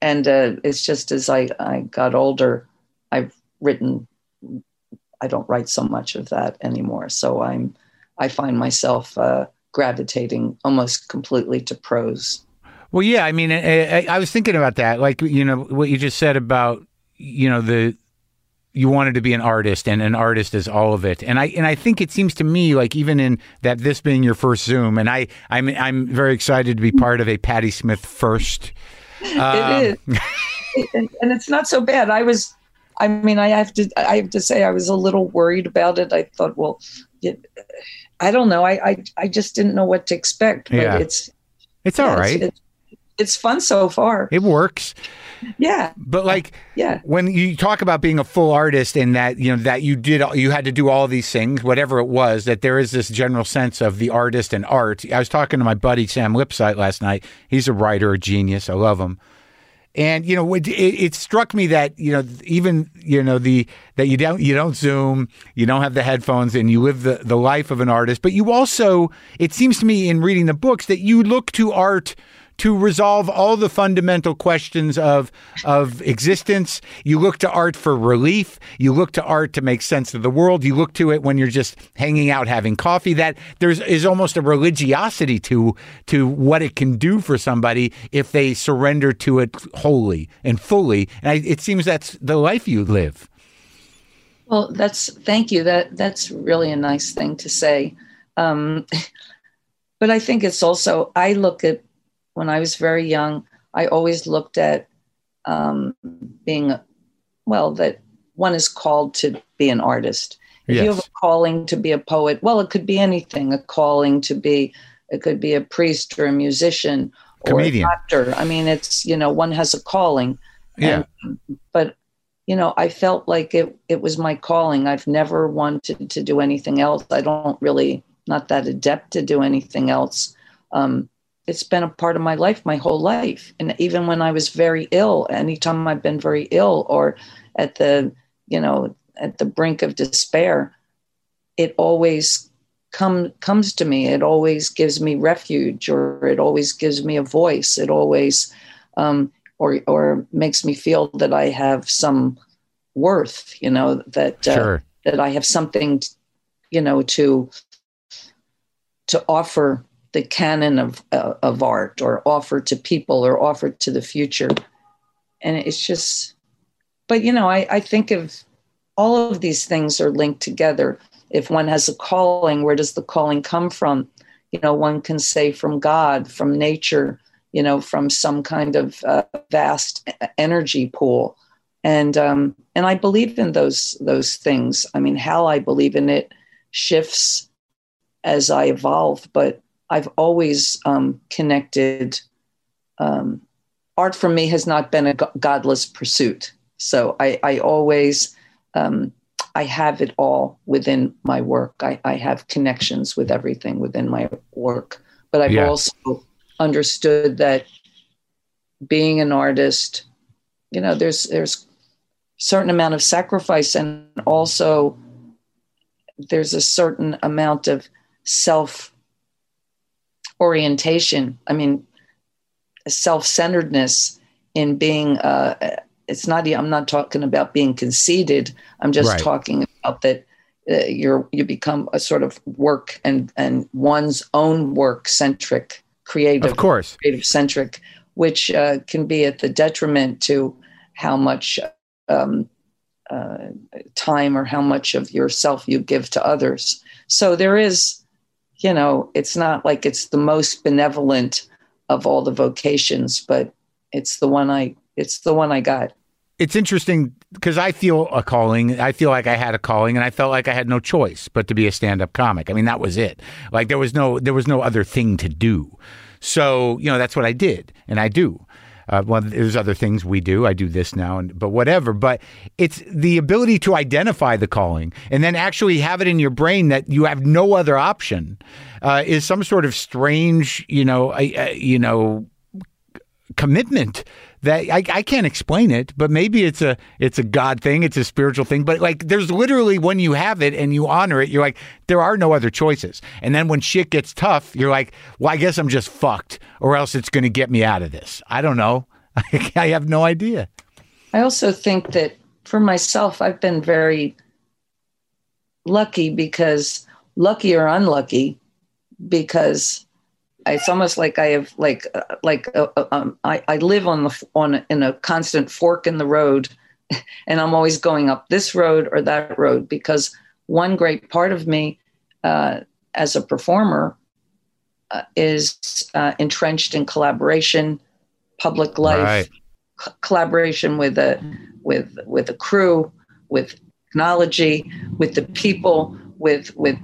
and uh, it's just as I, I got older i've written i don't write so much of that anymore. So i'm i find myself uh, gravitating almost completely to prose. Well yeah i mean I, I was thinking about that like you know what you just said about you know the you wanted to be an artist and an artist is all of it. And i and i think it seems to me like even in that this being your first zoom and i i'm i'm very excited to be part of a Patti Smith first. Um, it is. And, it's not so bad. I was i mean i have to i have to say i was a little worried about it. I thought well it, i don't know. I, I i just didn't know what to expect but Yeah. it's it's all right. it's, it's fun so far. It works yeah. But like yeah. when you talk about being a full artist and that you know that you did you had to do all these things whatever it was that there is this general sense of the artist and art. I was talking to my buddy sam Lipsyte last night. He's a writer a genius. I love him. And you know it, it, it struck me that you know even you know the that you don't you don't zoom you don't have the headphones and you live the, the life of an artist. But you also it seems to me in reading the books that you look to art to resolve all the fundamental questions of of existence. You look to art for relief. You look to art to make sense of the world. You look to it when you're just hanging out having coffee. That there's is almost a religiosity to to what it can do for somebody if they surrender to it wholly and fully. And I, it seems that's the life you live. Well, that's thank you. That that's really a nice thing to say. Um, but I think it's also I look at when I was very young. I always looked at um, being well that one is called to be an artist. If you have a calling to be a poet, well, it could be anything. A calling to be it could be a priest or a musician or a doctor. I mean, it's you know one has a calling. Yeah. And- but you know, I felt like it it was my calling. I've never wanted to do anything else. I don't really not that adept to do anything else. Um, it's been a part of my life my whole life, and even when I was very ill, anytime I've been very ill or at the you know at the brink of despair, it always come comes to me. It always gives me refuge, or it always gives me a voice. It always um, or or makes me feel that I have some worth, you know, that uh, Sure. that I have something, you know, to to offer the canon of uh, of art, or offer to people, or offer to the future, and it's just. But you know, I, I think of all of these things are linked together. If one has a calling, where does the calling come from? You know, one can say from God, from nature, you know, from some kind of uh, vast energy pool. And um, and I believe in those those things. I mean, how I believe in it shifts as I evolve, but I've always um, connected. Um, art for me has not been a godless pursuit. So I, I always um, I have it all within my work. I, I have connections with everything within my work, but I've Yeah. also understood that being an artist, you know, there's there's certain amount of sacrifice and also there's a certain amount of self orientation. I mean, self-centeredness in being uh, it's not i'm not talking about being conceited i'm just Right. talking about that uh, you're you become a sort of work and and one's own work centric creative Of course. creative centric which uh, can be at the detriment to how much um, uh, time or how much of yourself you give to others so there is you know it's not like it's the most benevolent of all the vocations but it's the one i it's the one i got it's interesting because I feel a calling. I feel like I had a calling, and I felt like I had no choice but to be a stand-up comic. I mean, that was it. Like there was no there was no other thing to do. So you know that's what I did, and I do. Uh, well, there's other things we do. I do this now, and but whatever. But it's the ability to identify the calling and then actually have it in your brain that you have no other option uh, is some sort of strange, you know, I, you know, commitment that I, I can't explain it, but maybe it's a it's a God thing, it's a spiritual thing. But like, there's literally when you have it and you honor it, you're like, there are no other choices. And then when shit gets tough, you're like, well, I guess I'm just fucked, or else it's going to get me out of this. I don't know. I have no idea. I also think that for myself, I've been very lucky because lucky or unlucky because it's almost like I have like uh, like uh, uh, um, I, I live on the on in a constant fork in the road, and I'm always going up this road or that road because one great part of me uh, as a performer uh, is uh, entrenched in collaboration, public life, right. c- collaboration with a with with a crew, with technology, with the people, with with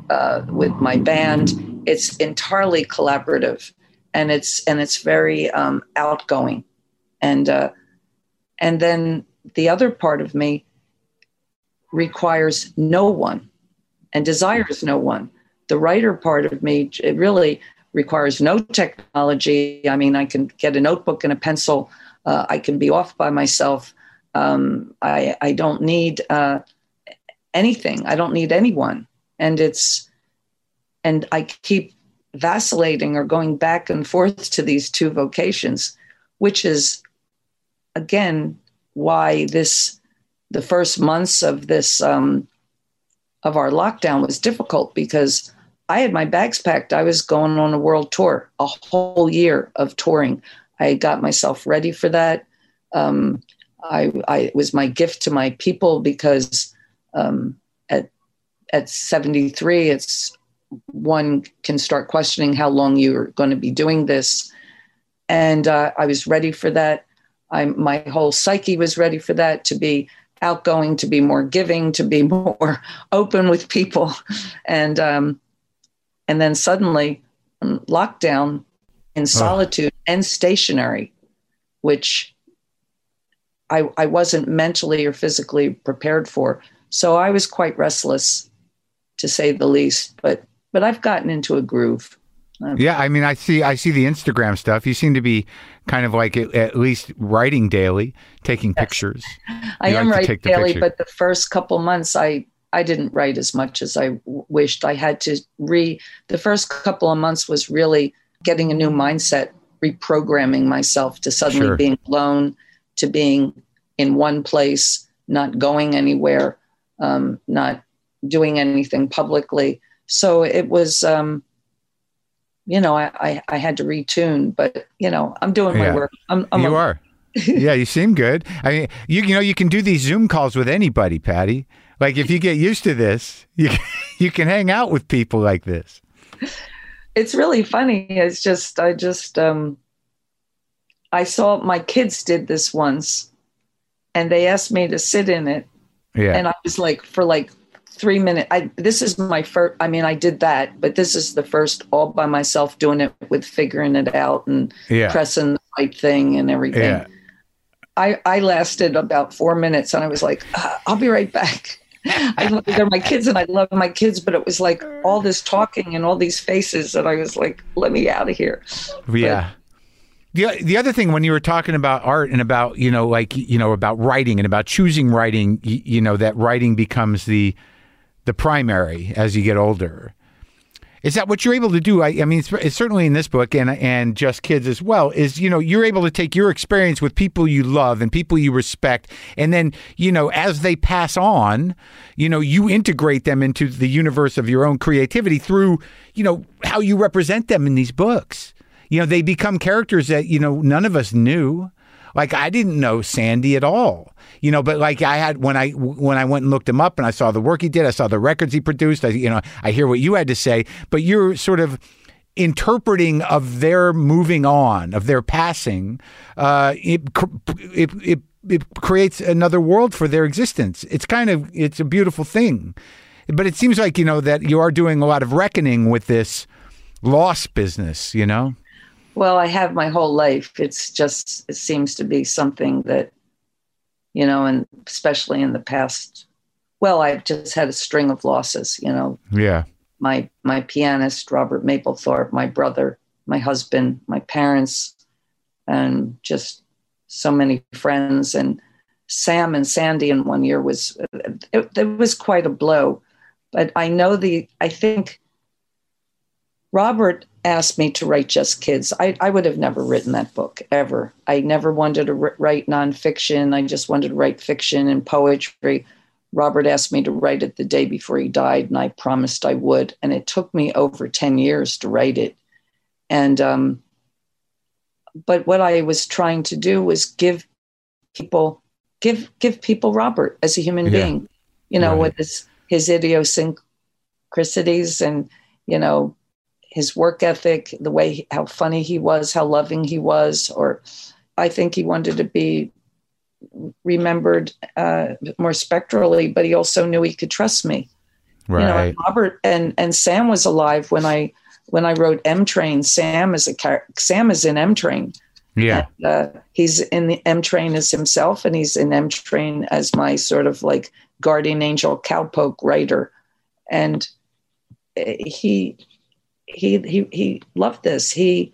with my band it's entirely collaborative and it's and it's very um, outgoing. And uh, and then the other part of me requires no one and desires no one. The writer part of me it really requires no technology. I mean i can get a notebook and a pencil. Uh, i can be off by myself. Um, I, I don't need uh, anything. I don't need anyone. And it's and I keep vacillating or going back and forth to these two vocations, which is again why this the first months of this um, of our lockdown was difficult because I had my bags packed. I was going on a world tour, a whole year of touring. I got myself ready for that. Um, I, I, it was my gift to my people because um, at at 73, it's one can start questioning how long you're going to be doing this. And uh, I was ready for that. I, my whole psyche was ready for that to be outgoing, to be more giving, to be more open with people. And, um, and then suddenly, um, lockdown in solitude oh. and stationary, which I, I wasn't mentally or physically prepared for. So I was quite restless, to say the least. But but I've gotten into a groove. Yeah, I mean, I see, I see the Instagram stuff. You seem to be kind of like at, least writing daily, taking yes. pictures. I am like writing daily, pictures. but the first couple months, I I didn't write as much as I wished. I had to re. The first couple of months was really getting a new mindset, reprogramming myself to suddenly sure. being alone, to being in one place, not going anywhere, um, not doing anything publicly so it was um, you know I, I, I had to retune but you know i'm doing my yeah. work. I'm, I'm you a- are. Yeah you seem good. I mean you you know you can do these zoom calls with anybody Patti. Like if you get used to this you you can hang out with people like this. It's really funny. It's just i just um i saw my kids did this once and they asked me to sit in it. Yeah. And i was like for like three minute I this is my first I mean I did that, but this is the first all by myself doing it with figuring it out and yeah. pressing the right thing and everything. Yeah. I I lasted about four minutes and I was like, uh, I'll be right back. I they're my kids and I love my kids, but it was like all this talking and all these faces and I was like, let me out of here. Yeah. But, the, the other thing when you were talking about art and about you know like you know about writing and about choosing writing you, you know that writing becomes the the primary as you get older. Is that what you're able to do? I, I mean, it's, it's, certainly in this book and and just kids as well. Is you know you're able to take your experience with people you love and people you respect, and then you know as they pass on, you know you integrate them into the universe of your own creativity through you know how you represent them in these books. You know they become characters that you know none of us knew. Like I didn't know Sandy at all you know, but like I had when I when I went and looked him up and I saw the work he did, I saw the records he produced. I, you know, I hear what you had to say, but you're sort of interpreting of their moving on, of their passing. Uh, it, it, it it creates another world for their existence. It's kind of it's a beautiful thing, but it seems like you know that you are doing a lot of reckoning with this loss business. You know. Well, I have my whole life. It's just it seems to be something that you know, and especially in the past. Well, I've just had a string of losses, you know. Yeah. My my pianist Robert Mapplethorpe, my brother, my husband, my parents, and just so many friends. And Sam and Sandy in one year was it, it was quite a blow. But I know the I think Robert asked me to write just kids. I, I would have never written that book ever. I never wanted to write nonfiction. I just wanted to write fiction and poetry. Robert asked me to write it the day before he died, and I promised I would. And it took me over 10 years to write it. And, um, but what I was trying to do was give people, give, give people Robert as a human yeah. being, you know, right. with his, his idiosyncrasies and, you know, his work ethic, the way, how funny he was, how loving he was, or I think he wanted to be remembered uh, more spectrally, but he also knew he could trust me. Right. You know, Robert and and Sam was alive when I when I wrote M Train. Sam is a Sam is in M Train. Yeah, and, uh, he's in the M Train as himself, and he's in M Train as my sort of like guardian angel, cowpoke writer, and uh, he he he he loved this. He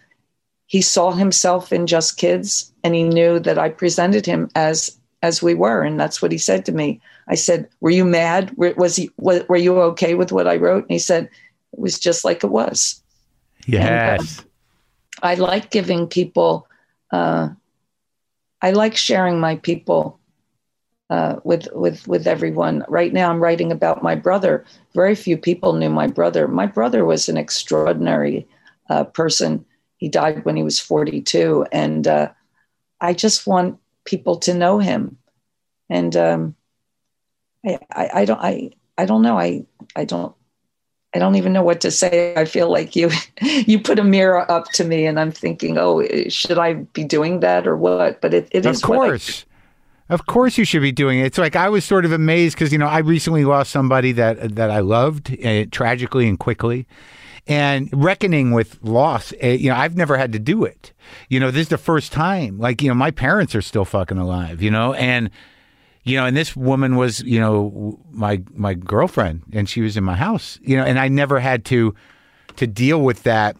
he saw himself in just kids and he knew that I presented him as as we were and that's what he said to me. I said, "Were you mad? Was he were you okay with what I wrote?" And he said, "It was just like it was." Yes. And, uh, I like giving people uh, I like sharing my people uh, with with with everyone. Right now, I'm writing about my brother. Very few people knew my brother. My brother was an extraordinary uh, person he died when he was 42. And uh, I just want people to know him. And um, I, I, I, don't, I, I don't know. I, I don't, I don't even know what to say. I feel like you, you put a mirror up to me, and I'm thinking, oh, should I be doing that or what? But it, it of is course. Of course, you should be doing it. It's like I was sort of amazed because you know I recently lost somebody that that I loved uh, tragically and quickly, and reckoning with loss. Uh, you know, I've never had to do it. You know, this is the first time. Like, you know, my parents are still fucking alive. You know, and you know, and this woman was, you know, my my girlfriend, and she was in my house. You know, and I never had to to deal with that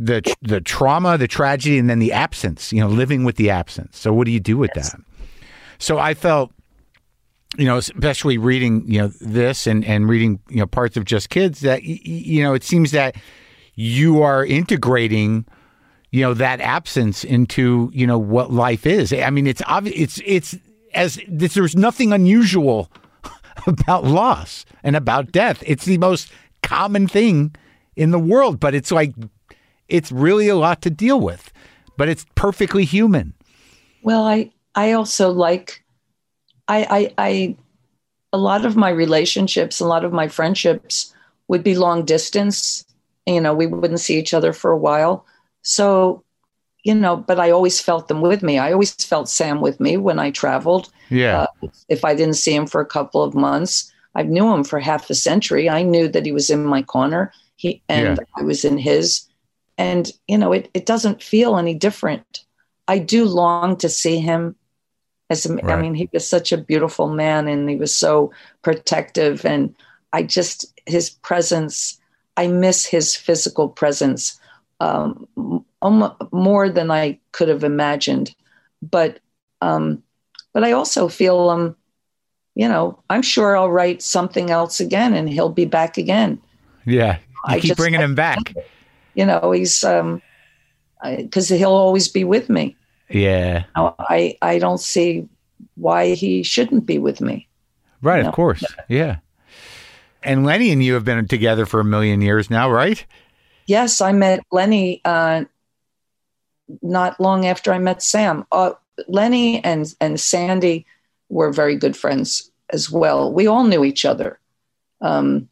the the trauma, the tragedy, and then the absence. You know, living with the absence. So, what do you do with that? So, I felt you know, especially reading, you know, this and, and reading, you know, parts of Just Kids that, you know, it seems that you are integrating, you know, that absence into, you know, what life is. I mean, it's obvious, it's, it's as there's nothing unusual about loss and about death. It's the most common thing in the world, but it's like, it's really a lot to deal with, but it's perfectly human. Well, I, I also like I, I, I, a lot of my relationships, a lot of my friendships would be long distance. You know, we wouldn't see each other for a while. So, you know, but I always felt them with me. I always felt Sam with me when I traveled. Yeah. Uh, if I didn't see him for a couple of months, I knew him for half a century. I knew that he was in my corner. He and yeah. I was in his. And you know, it, it doesn't feel any different. I do long to see him as a, right. I mean, he was such a beautiful man, and he was so protective. And I just his presence. I miss his physical presence um, more than I could have imagined. But um, but I also feel um, you know, I'm sure I'll write something else again, and he'll be back again. Yeah, you I keep just, bringing him back. You know, he's um, because he'll always be with me. Yeah. I, I don't see why he shouldn't be with me. Right, of course. Yeah. And Lenny and you have been together for a million years now, right? Yes, I met Lenny uh, not long after I met Sam. Uh, Lenny and, and Sandy were very good friends as well. We all knew each other. Um,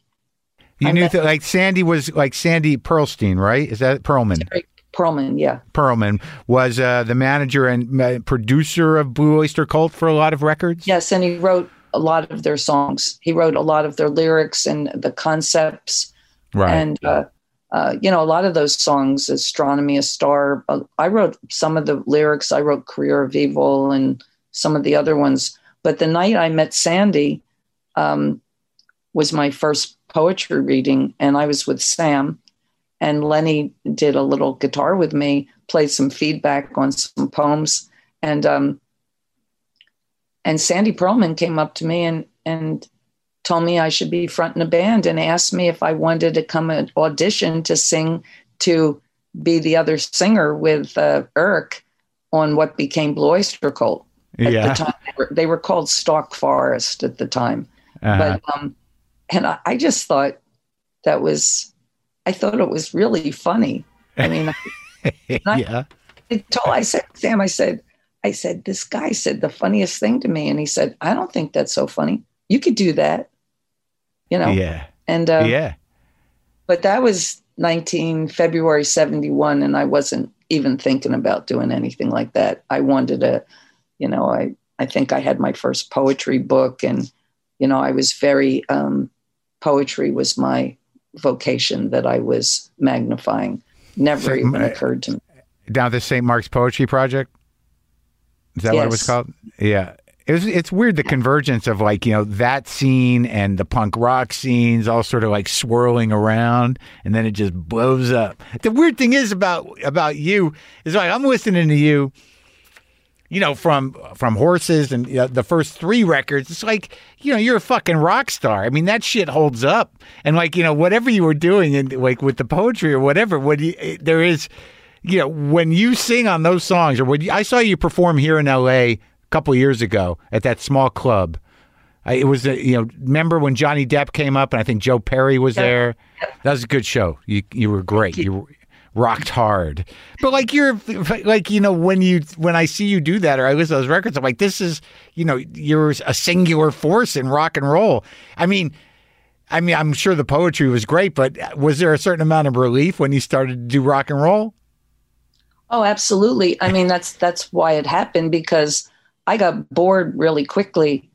you I knew that, like Sandy was like Sandy Pearlstein, right? Is that Pearlman? Pearlman, yeah. Pearlman was uh, the manager and uh, producer of Blue Oyster Cult for a lot of records. Yes, and he wrote a lot of their songs. He wrote a lot of their lyrics and the concepts. Right. And, uh, uh, you know, a lot of those songs, Astronomy, A Star, uh, I wrote some of the lyrics. I wrote Career of Evil and some of the other ones. But the night I met Sandy um, was my first poetry reading, and I was with Sam and Lenny did a little guitar with me, played some feedback on some poems, And um, and Sandy Pearlman came up to me and and told me I should be fronting a band and asked me if I wanted to come and audition to sing to be the other singer with uh, Eric on what became Blue Oyster Cult. At Yeah. the time, they were, they were called Stalk Forest at the time. Uh-huh. But um, and I, I just thought that was, I thought it was really funny. I mean, not- yeah. I told, I said, Sam, I said, I said, this guy said the funniest thing to me, and he said, I don't think that's so funny. You could do that, you know. Yeah. And uh, yeah. but that was 19 February 71 and I wasn't even thinking about doing anything like that. I wanted to, you know, I I think I had my first poetry book and you know, I was very um poetry was my vocation that I was magnifying. Never So, even uh, occurred to me. Down at the St. Mark's Poetry Project. Is that what it was called? Yeah. It was, it's weird the convergence of like, you know, that scene and the punk rock scenes all sort of like swirling around and then it just blows up. The weird thing is about about you is like I'm listening to you you know, from from horses and you know, the first three records, it's like you know you're a fucking rock star. I mean that shit holds up, and like you know whatever you were doing, and like with the poetry or whatever, what you, there is, you know, when you sing on those songs, or when you, I saw you perform here in L.A. a couple years ago at that small club. I, it was a, you know remember when Johnny Depp came up and I think Joe Perry was Yeah. there. That was a good show. You you were great. You were- rocked hard. But like you're like you know when you when I see you do that or I listen to those records, I'm like this is you know you're a singular force in rock and roll. I mean. I mean, I'm sure the poetry was great, but was there a certain amount of relief when you started to do rock and roll? Oh, absolutely. I mean, that's that's why it happened because I got bored really quickly.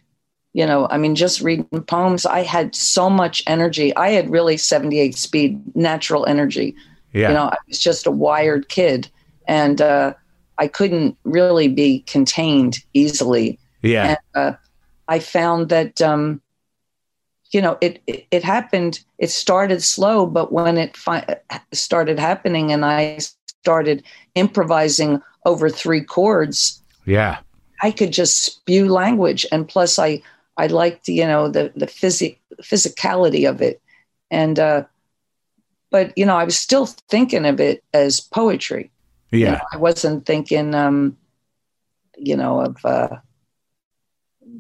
You know, I mean, just reading poems, I had so much energy. I had really 78 speed natural energy. Yeah. You know, I was just a wired kid and uh, I couldn't really be contained easily. yeah. And uh, I found that, um, you know, it, it, it happened, it started slow, but when it fi- started happening and I started improvising over three chords, yeah. I could just spew language. And plus I, I liked, you know, the, the physic physicality of it. And, uh, but, you know, I was still thinking of it as poetry. You Yeah. know, I wasn't thinking, um, you know, of uh,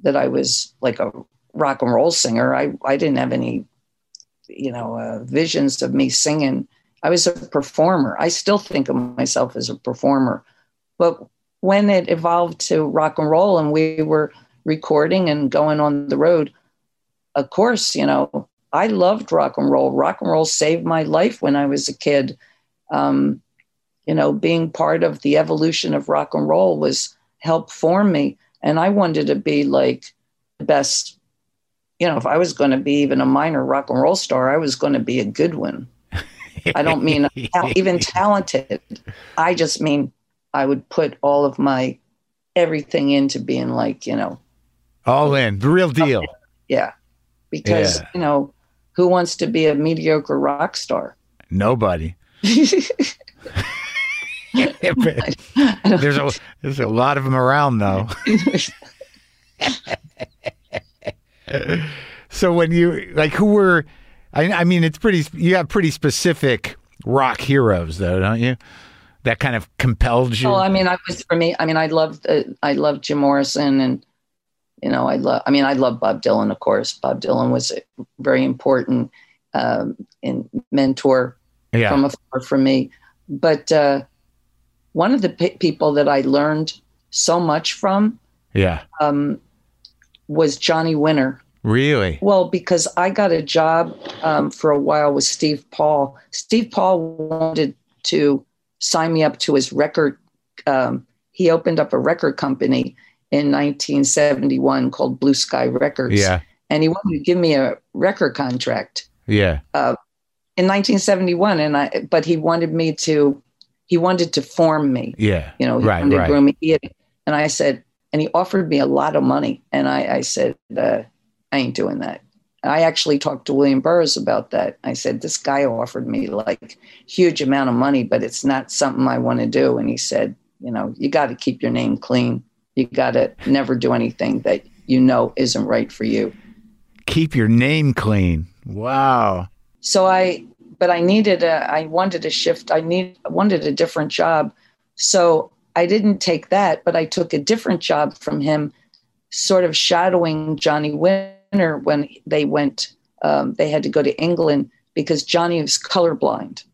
that I was like a rock and roll singer. I, I didn't have any, you know, uh, visions of me singing. I was a performer. I still think of myself as a performer. But when it evolved to rock and roll and we were recording and going on the road, of course, you know, I loved rock and roll. Rock and roll saved my life when I was a kid. Um, you know, being part of the evolution of rock and roll was helped form me. And I wanted to be like the best, you know, if I was going to be even a minor rock and roll star, I was going to be a good one. I don't mean even talented. I just mean I would put all of my everything into being like, you know, all in the real deal. yeah. Because, Yeah. you know, who wants to be a mediocre rock star? Nobody. there's a there's a lot of them around though. so when you like who were I, I mean it's pretty you have pretty specific rock heroes though don't you that kind of compelled you Well, I mean, I was for me. I mean, I loved uh, I loved Jim Morrison, and you know, I love. I mean, I love Bob Dylan, of course. Bob Dylan was a very important um, and mentor yeah from afar for me. But uh, one of the pe- people that I learned so much from yeah um, was Johnny Winter. really Well, because I got a job um, for a while with Steve Paul. Steve Paul wanted to sign me up to his record. Um, he opened up a record company in 1971 called Blue Sky Records. yeah And he wanted to give me a record contract yeah in 1971. And I, but he wanted me to, he wanted to form me. yeah You know, he Right, wanted to right. groom me. And I said, and he offered me a lot of money. And I, I said, uh, I ain't doing that. I actually talked to William Burroughs about that. I said, this guy offered me like huge amount of money, but it's not something I want to do. And he said, you know, you got to keep your name clean. You got to never do anything that you know isn't right for you. Keep your name clean. Wow. So I, but I needed a, I wanted a shift. I need, I wanted a different job. So I didn't take that, but I took a different job from him, sort of shadowing Johnny Winter when they went, um, they had to go to England because Johnny was colorblind.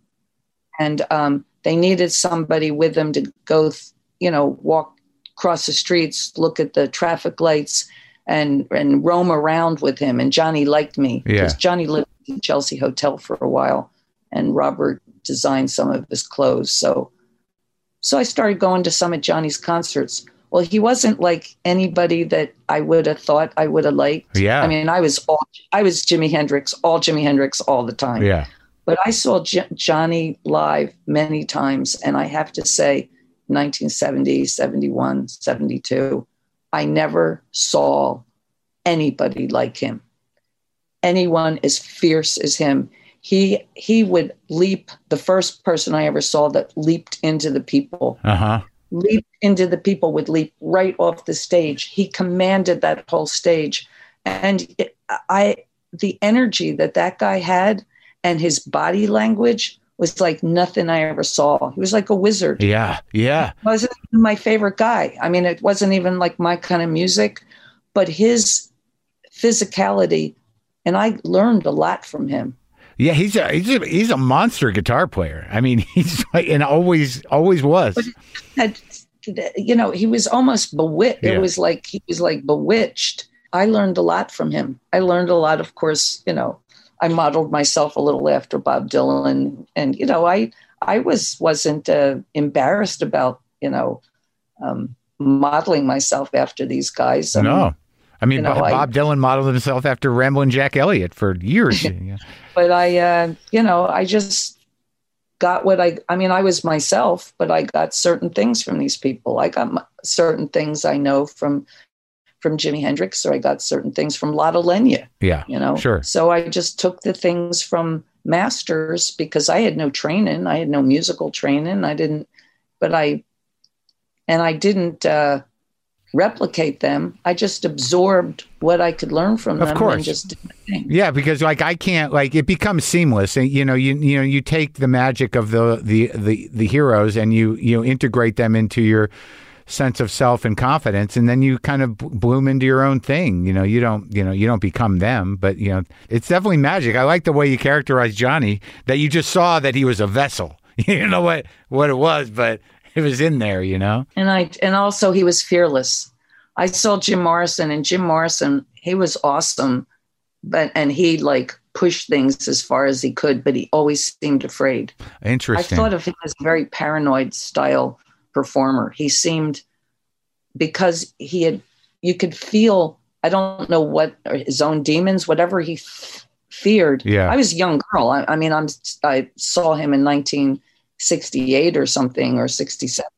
And um, they needed somebody with them to go, you know, walk across the streets, look at the traffic lights, and and roam around with him. And Johnny liked me because Yeah. Johnny lived in the Chelsea Hotel for a while, and Robert designed some of his clothes. So, so I started going to some of Johnny's concerts. Well, he wasn't like anybody that I would have thought I would have liked. Yeah. I mean, I was all I was Jimi Hendrix, all Jimi Hendrix all the time. Yeah. But I saw J- Johnny live many times, and I have to say, 1970, 71, 72, I never saw anybody like him. Anyone as fierce as him. He he would leap. The first person I ever saw that leaped into the people, Uh huh. leaped into the people, would leap right off the stage. He commanded that whole stage, and it, I the energy that that guy had and his body language was like nothing I ever saw. He was like a wizard. Yeah. Yeah. wasn't even my favorite guy. I mean, it wasn't even like my kind of music, but his physicality, and I learned a lot from him. Yeah. He's a he's a he's a monster guitar player. I mean, he's like and always always was. Had, you know, he was almost bewitched. Yeah. It was like he was like bewitched. I learned a lot from him. I learned a lot, of course. You know, I modeled myself a little after Bob Dylan, and you know, I I was wasn't uh, embarrassed about you know um, modeling myself after these guys. I mean, no. I mean, you know, Bob, I- Dylan modeled himself after Ramblin' Jack Elliott for years. But I, uh, you know, I just got what I, I mean, I was myself, but I got certain things from these people. I got m- certain things I know from, from Jimi Hendrix, or I got certain things from Lotte Lenya, yeah. you know? Sure. So I just took the things from masters because I had no training. I had no musical training. I didn't, but I, and I didn't, uh, replicate them. I just absorbed what I could learn from them Of course. and just did my thing. Yeah, because like I can't like it becomes seamless, and you know you you know you take the magic of the the the the heroes and you you integrate them into your sense of self and confidence, and then you kind of b- bloom into your own thing. You know, you don't you know you don't become them, but you know it's definitely magic. I like the way you characterize Johnny that you just saw that he was a vessel. You know what what it was, but it was in there. You know. and I and also he was fearless. I saw Jim Morrison, and Jim Morrison, he was awesome, but and he like pushed things as far as he could, but he always seemed afraid. Interesting. I thought of him as a very paranoid style performer. He seemed because he had you could feel I don't know what his own demons, whatever he f- feared. Yeah. I was a young girl. I, I mean, I'm I saw him in 1968 or something or 67.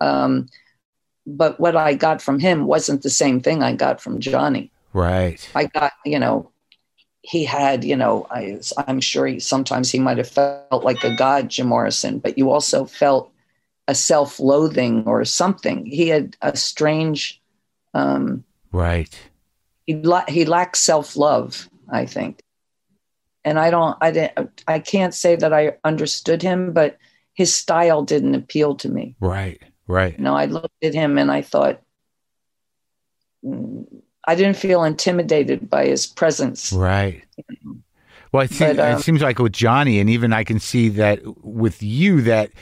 Um, but what I got from him wasn't the same thing I got from Johnny. right. I got, you know, he had, you know, I, I'm sure he, sometimes he might have felt like a god, Jim Morrison, but you also felt a self-loathing or something. He had a strange, um, Right. he la- he lacked self-love, I think. And I don't, I didn't, I can't say that I understood him, but his style didn't appeal to me. Right. Right. You know, I looked at him and I thought, I didn't feel intimidated by his presence. Right. Well, I think But, um, it seems like with Johnny, and even I can see that with you that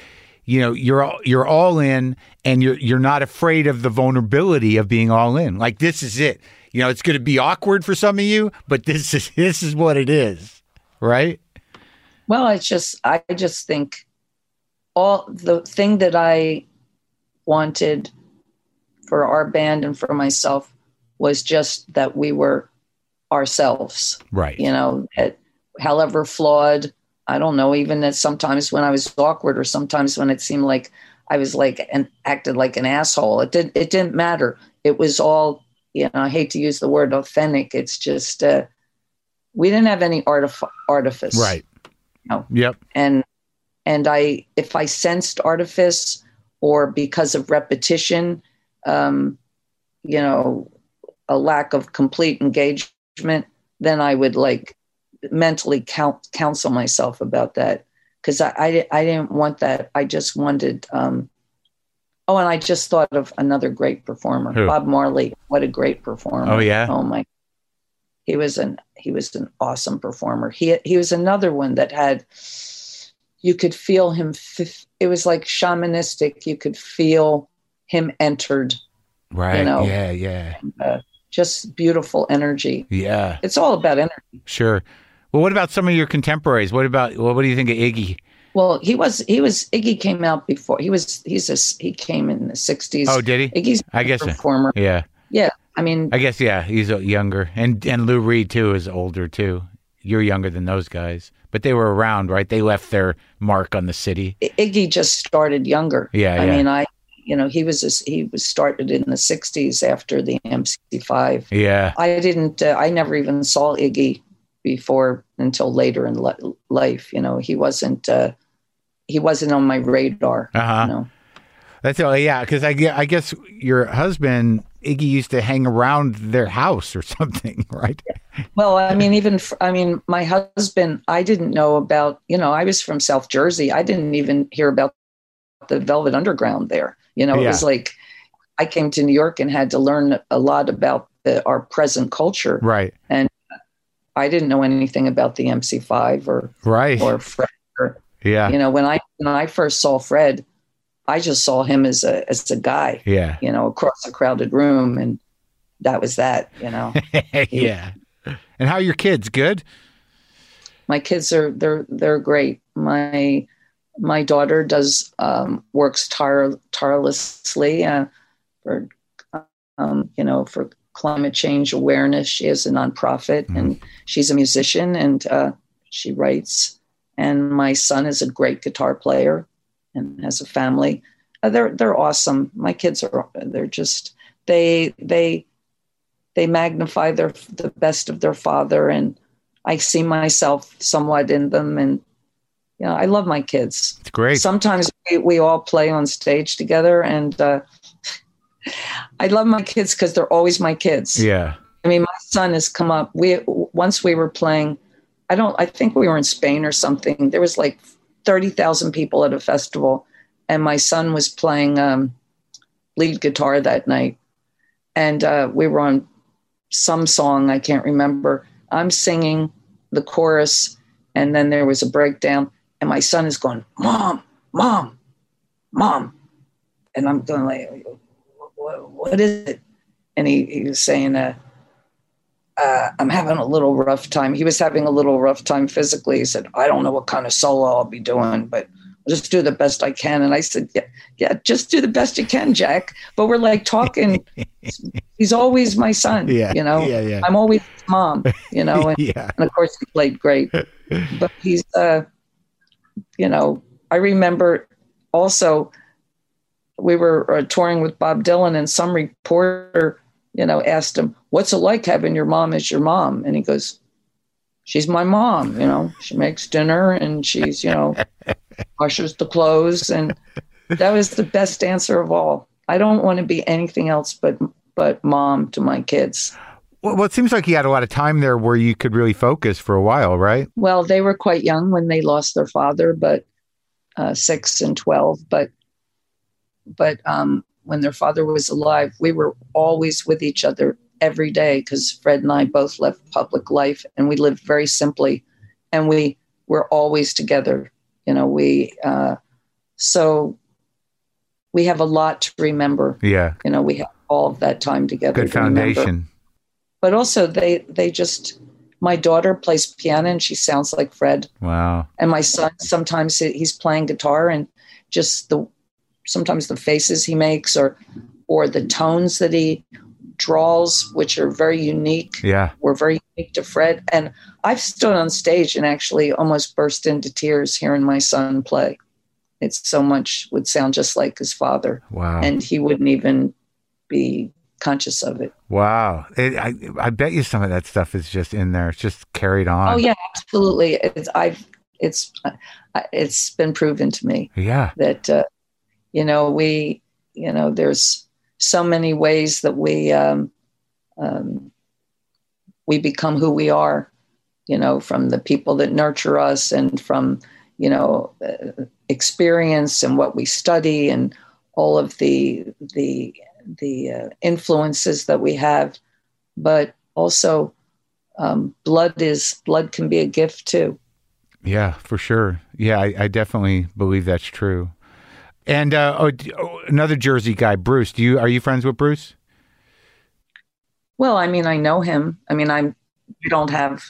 you know you're all, you're all in, and you're you're not afraid of the vulnerability of being all in. Like this is it. You know, it's going to be awkward for some of you, but this is this is what it is, right? Well, it's just I just think all the thing that I wanted for our band and for myself was just that we were ourselves. Right. You know, that however flawed, I don't know, even that sometimes when I was awkward or sometimes when it seemed like I was like and acted like an asshole. It didn't it didn't matter. It was all, you know, I hate to use the word authentic. It's just uh we didn't have any artif- artifice Right. No. Yep. and and i if i sensed artifice or because of repetition, um, you know, a lack of complete engagement, then I would like mentally count, counsel myself about that because I, I, I didn't want that. I just wanted. Um, oh, and I just thought of another great performer, Who? Bob Marley. What a great performer! Oh, yeah? Oh my. He was an he was an awesome performer. He he was another one that had. You could feel him. f- It was like shamanistic. You could feel him entered. Right. You know. Yeah, yeah. Uh, just beautiful energy. Yeah. It's all about energy. Sure. Well, what about some of your contemporaries? What about well, what do you think of Iggy? Well, he was he was Iggy came out before. He was he's a he came in the sixties. Oh, did he? Iggy's I guess so. performer. Yeah. Yeah, I mean, I guess yeah, he's younger, and and Lou Reed too is older too. You're younger than those guys, but they were around, right? They left their mark on the city. Iggy just started younger. Yeah, I yeah. mean, I you know he was a, he was started in the '60s after the MC5. Yeah, I didn't. Uh, I never even saw Iggy before until later in li- life. You know, he wasn't. Uh, he wasn't on my radar. uh huh. You know. That's all. Yeah, because I I guess your husband Iggy used to hang around their house or something, right? Well, I mean, even f- I mean, my husband. I didn't know about. You know, I was from South Jersey. I didn't even hear about the Velvet Underground there. You know, it Yeah. was like I came to New York and had to learn a lot about the, our present culture. Right. I didn't know anything about the MC5 or Right. or Fred. Or, yeah. you know, when I when I first saw Fred, I just saw him as a as a guy. Yeah. You know, across a crowded room, and that was that. You know. yeah. And how are your kids? Good. my kids are they're they're great. My my daughter does um, works tire, tirelessly uh, for um, you know for climate change awareness. She is a nonprofit Mhm. and she's a musician and uh, she writes. And my son is a great guitar player and has a family. Uh, they're they're awesome. My kids are they're just they they they magnify their the best of their father and I see myself somewhat in them, and you know, I love my kids. It's great. Sometimes we, we all play on stage together, and uh, I love my kids because they're always my kids. yeah. I mean, my son has come up. We once we were playing. I don't. I think we were in Spain or something. There was like thirty thousand people at a festival, and my son was playing um, lead guitar that night, and uh, we were on some song I can't remember. I'm singing the chorus, and then there was a breakdown, and my son is going, "Mom, mom, mom," and I'm going like, "What, what is it?" And he, he was saying, uh, uh, I'm having a little rough time. He was having a little rough time physically. He said, I don't know what kind of solo I'll be doing, but I'll just do the best I can. And I said, Yeah, yeah, just do the best you can, Jack. But we're like talking. He's always my son. Yeah. You know, Yeah. Yeah. I'm always his mom, you know, and, yeah. and of course he played great. But he's uh you know, I remember also we were uh, touring with Bob Dylan and some reporter, you know, asked him, "What's it like having your mom as your mom?" And he goes, "She's my mom, you know. She makes dinner and she's, you know, washes the clothes and that was the best answer of all. I don't want to be anything else but but mom to my kids. Well, it seems like you had a lot of time there where you could really focus for a while, right? Well, they were quite young when they lost their father, but uh, six and twelve. But but um, when their father was alive, we were always with each other every day because Fred and I both left public life and we lived very simply, and we were always together. You know, we uh, so we have a lot to remember. Yeah. You know, we have all of that time together. Good to remember foundation. but also they they just my daughter plays piano and she sounds like fred Wow. and my son sometimes he's playing guitar and just the sometimes the faces he makes or or the tones that he draws which are very unique Yeah. were very unique to fred and i've stood on stage and actually almost burst into tears hearing my son play it's so much would sound just like his father Wow. and he wouldn't even be conscious of it wow. It, I I bet you some of that stuff is just in there. It's just carried on. Oh yeah, absolutely. It's I've it's uh, it's been proven to me Yeah. that uh, you know, we, you know, there's so many ways that we um, um, we become who we are. You know, from the people that nurture us, and from you know uh, experience and what we study, and all of the the the uh, influences that we have. But also, um, blood is blood can be a gift too. Yeah, for sure. Yeah, I, I definitely believe that's true. And uh, oh, oh, another Jersey guy, Bruce. Do you are you friends with Bruce? Well, I mean, I know him. I mean, I'm. We don't have.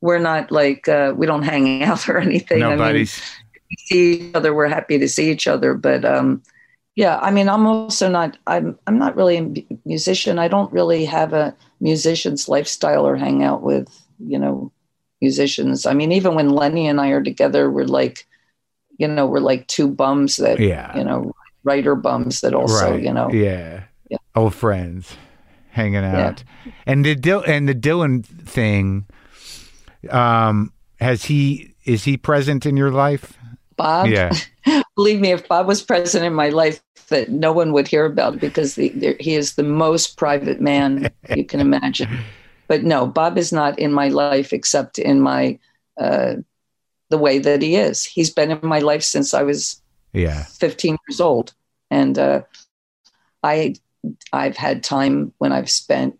We're not like uh, we don't hang out or anything. Nobody's. I mean, we see each other. We're happy to see each other, but um, yeah. I mean, I'm also not. I'm. I'm not really a musician. I don't really have a musician's lifestyle or hang out with you know musicians. I mean, even when Lenny and I are together, we're like you know, we're like two bums that, yeah. you know, writer bums that also, right. you know, yeah. Yeah. old friends hanging out. And the Dil- and the Dylan thing, um, has he is he present in your life? Bob. Yeah. Believe me, if Bob was present in my life, that no one would hear about it because the, the, he is the most private man you can imagine. But no, Bob is not in my life except in my uh, the way that he is. He's been in my life since I was Yeah. 15 years old, and uh, I I've had time when I've spent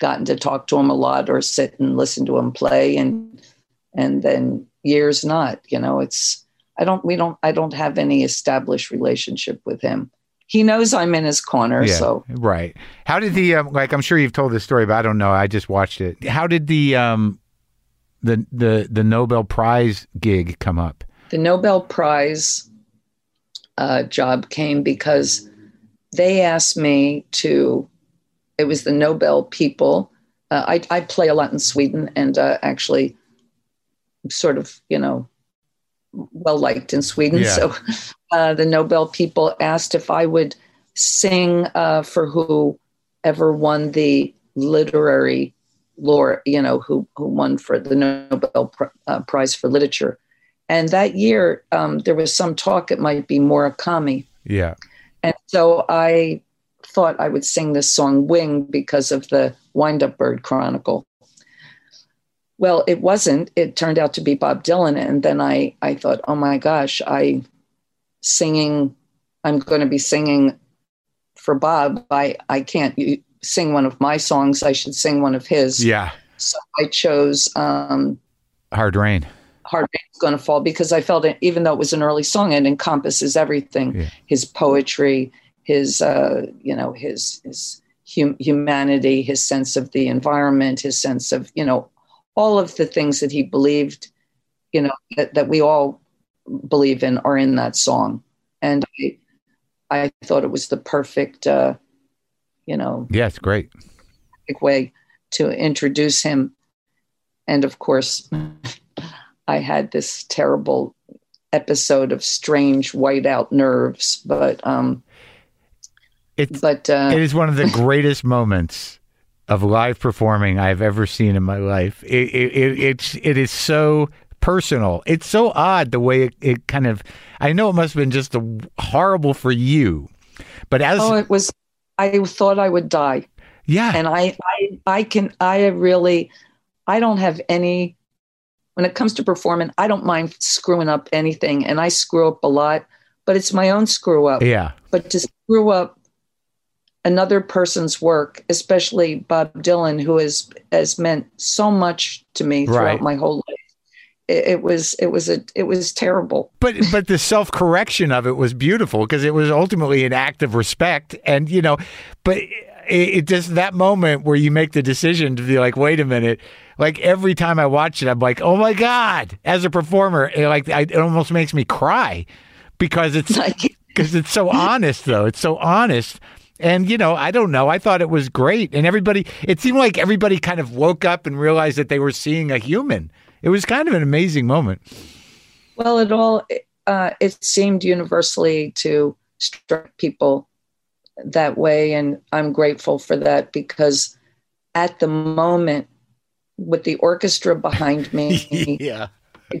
gotten to talk to him a lot or sit and listen to him play, and and then years not. You know, it's I don't we don't I don't have any established relationship with him. He knows I'm in his corner, Yeah. so Right. How did the um, like? I'm sure you've told this story, but I don't know. I just watched it. How did the um, the the the Nobel Prize gig come up? the Nobel Prize uh, job came because they asked me to. It was the Nobel people. Uh, I, I play a lot in Sweden, and uh, actually, sort of, you know, well liked in Sweden. Yeah. So, uh, the Nobel people asked if I would sing uh, for whoever won the literary lore, you know, who who won for the Nobel uh, Prize for Literature. And that year, um, there was some talk it might be Murakami. Yeah. And so I thought I would sing this song Wing because of the Wind Up Bird Chronicle. Well, it wasn't. It turned out to be Bob Dylan. And then I, I thought, oh my gosh, I singing, I'm going to be singing for Bob. I, I can't sing one of my songs. I should sing one of his. Yeah. So I chose um, Hard rain. Hard Rain's Going to Fall because I felt it, even though it was an early song, it encompasses everything Yeah. his poetry, his, uh, you know, his, his hum- humanity, his sense of the environment, his sense of, you know, all of the things that he believed, you know, that, that we all believe in are in that song. And I, I thought it was the perfect, uh, you know, Yeah, it's great. way to introduce him. And of course, I had this terrible episode of strange whiteout nerves, but um, It's but uh, it is one of the greatest moments of live performing I've ever seen in my life. It, it, it it's it is so personal. It's so odd the way it, it kind of. I know it must have been just a, horrible for you, but as oh, it was. I thought I would die, yeah, and I, I, I can, I really, I don't have any. When it comes to performing, I don't mind screwing up anything, and I screw up a lot, but it's my own screw up. yeah, but to screw up another person's work, especially Bob Dylan, who has has meant so much to me throughout Right. my whole life. It, it was it was a it was terrible. but but the self correction of it was beautiful because it was ultimately an act of respect, and you know, but it, just that moment where you make the decision to be like, wait a minute. Like every time I watch it, I'm like, oh my god! As a performer, it, like I, it almost makes me cry because it's Like because it's so honest though it's so honest and you know i don't know i thought it was great and everybody it seemed like everybody kind of woke up and realized that they were seeing a human it was kind of an amazing moment well, it all uh, it seemed universally to strike people that way, and I'm grateful for that because at the moment, with the orchestra behind me. yeah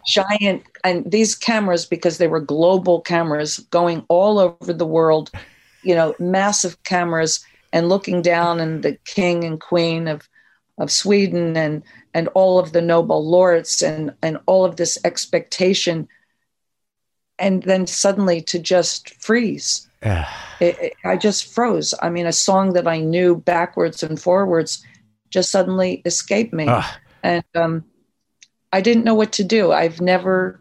giant and these cameras because they were global cameras going all over the world you know massive cameras and looking down and the king and queen of of Sweden and and all of the Nobel laureates and and all of this expectation and then suddenly to just freeze it, it, I just froze I mean a song that I knew backwards and forwards just suddenly escaped me and um I didn't know what to do. I've never,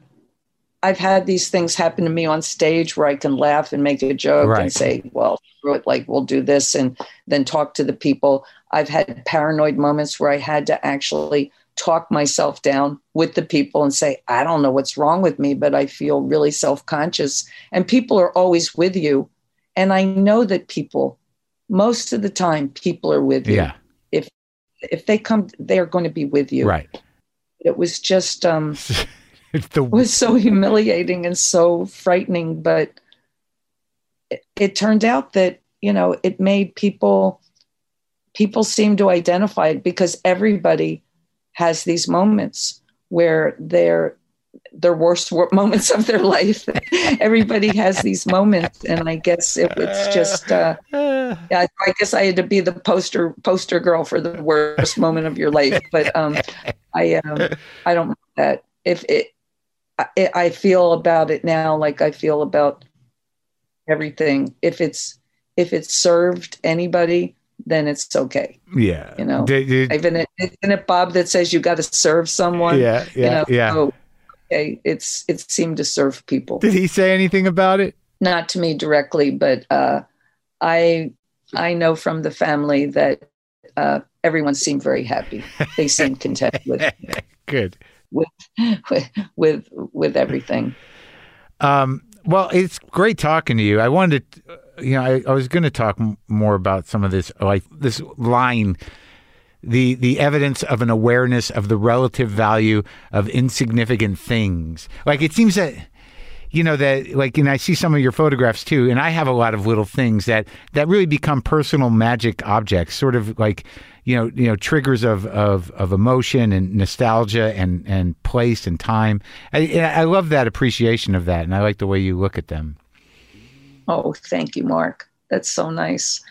I've had these things happen to me on stage where I can laugh and make a joke Right. and say, well, screw it, like we'll do this and then talk to the people. I've had paranoid moments where I had to actually talk myself down with the people and say, I don't know what's wrong with me, but I feel really self conscious. And people are always with you. And I know that people, most of the time, people are with you. Yeah. If if they come, they're going to be with you Right. it was just um the it was so humiliating and so frightening but it, it turned out that you know it made people people seem to identify it because everybody has these moments where they're their worst moments of their life everybody has these moments and i guess it was just uh yeah, I guess I had to be the poster poster girl for the worst moment of your life. But um, I um, I don't that. If it, I, I feel about it now like I feel about everything. If it's if it's served anybody, then it's okay. yeah. You know, Did- did- Even it, isn't it Bob that says you got to serve someone? yeah. You Yeah. know, yeah. so, okay, it's it seemed to serve people Did he say anything about it? not to me directly, but uh, I I know from the family that uh, everyone seemed very happy. They seemed content with Good. with with with everything. Um, well, it's great talking to you. I wanted to, you know, I, I was going to talk m- more about some of this, like this line, the the evidence of an awareness of the relative value of insignificant things. Like it seems that, you know, that like, and I see some of your photographs too, and I have a lot of little things that that really become personal magic objects, sort of like, you know, you know, triggers of of of emotion and nostalgia and and place and time. I, I love that appreciation of that, and I like the way you look at them. Oh, thank you, Marc. That's so nice.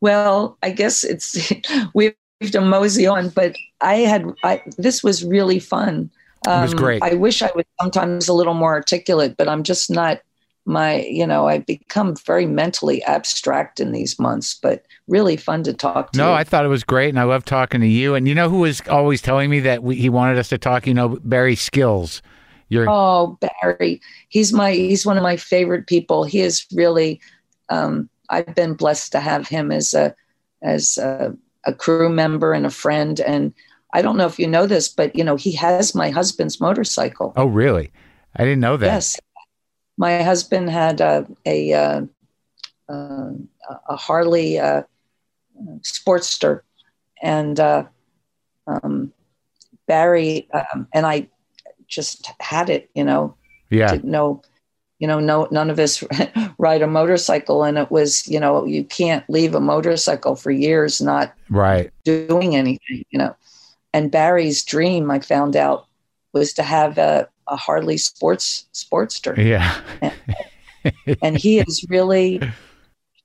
Well, I guess it's we have to mosey on, but I had I, this was really fun. Um, was great. I wish I was sometimes a little more articulate, but I'm just not. My, you know, I've become very mentally abstract in these months, but really fun to talk to. No, I thought it was great, and I love talking to you. And you know who was always telling me that we, he wanted us to talk? You know, Barry Skills. You're Oh, Barry, he's my he's one of my favorite people. He is really um, I've been blessed to have him as a as a, a crew member and a friend. And I don't know if you know this, but you know he has my husband's motorcycle. oh really? I didn't know that. Yes, my husband had a a, uh, uh, a Harley uh, Sportster, and uh, um, Barry um, and I just had it. You know, Yeah, didn't know you know no none of us ride a motorcycle and it was you know you can't leave a motorcycle for years not right. doing anything you know and barry's dream i found out was to have a, a harley sports sportster Yeah, and he is really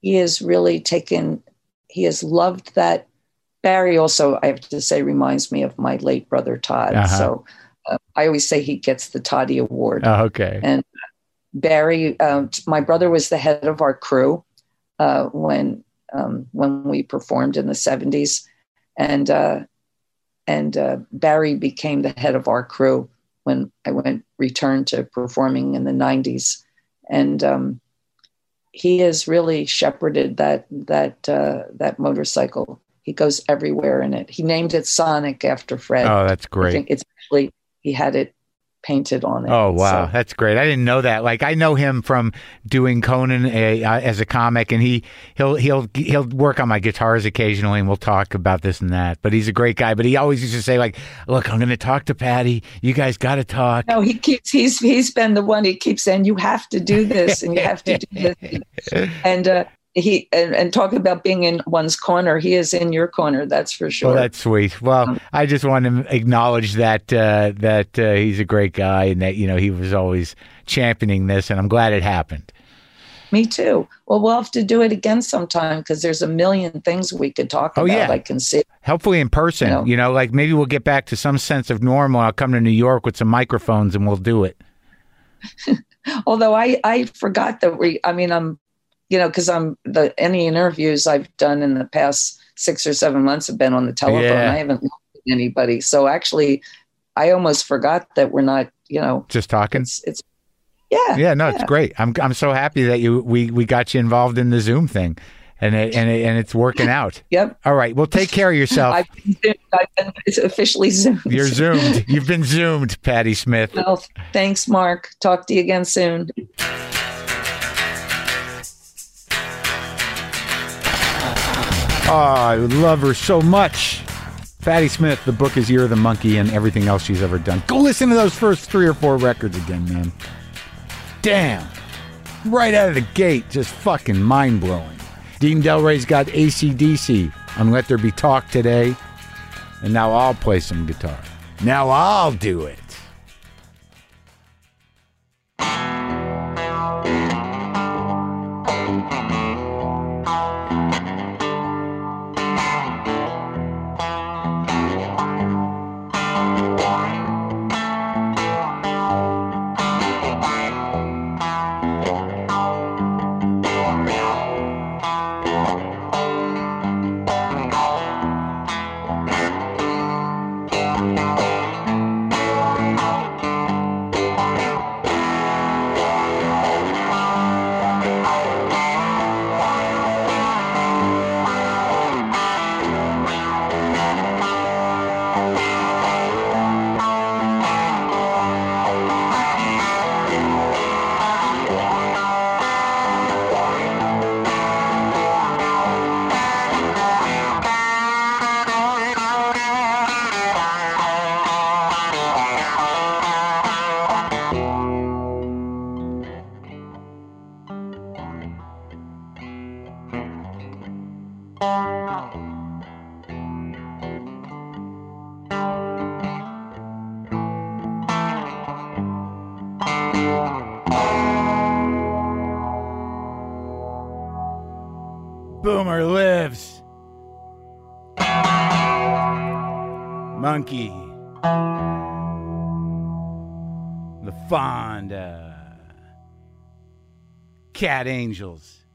he is really taken he has loved that barry also i have to say reminds me of my late brother todd Uh-huh. so uh, i always say he gets the toddy award oh, okay. and Barry, uh, my brother was the head of our crew uh, when um, when we performed in the seventies, and uh, and uh, Barry became the head of our crew when I went returned to performing in the nineties, and um, he has really shepherded that that uh, that motorcycle. He goes everywhere in it. He named it Sonic after Fred. Oh, that's I great. think it's actually he had it painted on it. Oh wow, So- that's great! I didn't know that. Like I know him from doing Conan a, uh, as a comic, and he he'll he'll he'll work on my guitars occasionally, and we'll talk about this and that. But he's a great guy. But he always used to say like, "Look, I'm going to talk to Patti. You guys got to talk." No, he keeps he's he's been the one he keeps saying you have to do this and you have to do this. And uh, he and, and talk about being in one's corner. He is in your corner, that's for sure. Well, that's sweet. Well, I just want to acknowledge that uh, that uh, he's a great guy and that you know he was always championing this, and I'm glad it happened. Me too. Well, we'll have to do it again sometime because there's a million things we could talk Oh, about. yeah. I can see. Hopefully in person, You know. you know, like maybe we'll get back to some sense of normal. I'll come to New York with some microphones and we'll do it. Although I I forgot that we. I mean, I'm, you know, because I'm the any interviews I've done in the past six or seven months have been on the telephone. Yeah. I haven't looked at anybody. So actually, I almost forgot that we're not. You know, Just talking. it's it's. Yeah. Yeah, no, it's great. I'm I'm so happy that you we we got you involved in the Zoom thing, and it, and it, and it's working out. Yep. All right, well, take care of yourself. I've been, zoomed. I've been it's officially zoomed. You're zoomed. You've been zoomed, Patti Smith. Well, thanks, Marc. Talk to you again soon. Oh, I love her so much. Patti Smith, the book is Year of the Monkey and everything else she's ever done. Go listen to those first three or four records again, man. Damn. Right out of the gate, just fucking mind blowing. Dean Delray's got ACDC on Let There Be Talk today. And now I'll play some guitar. Now I'll do it. The Fonda. Uh, Cat Angels.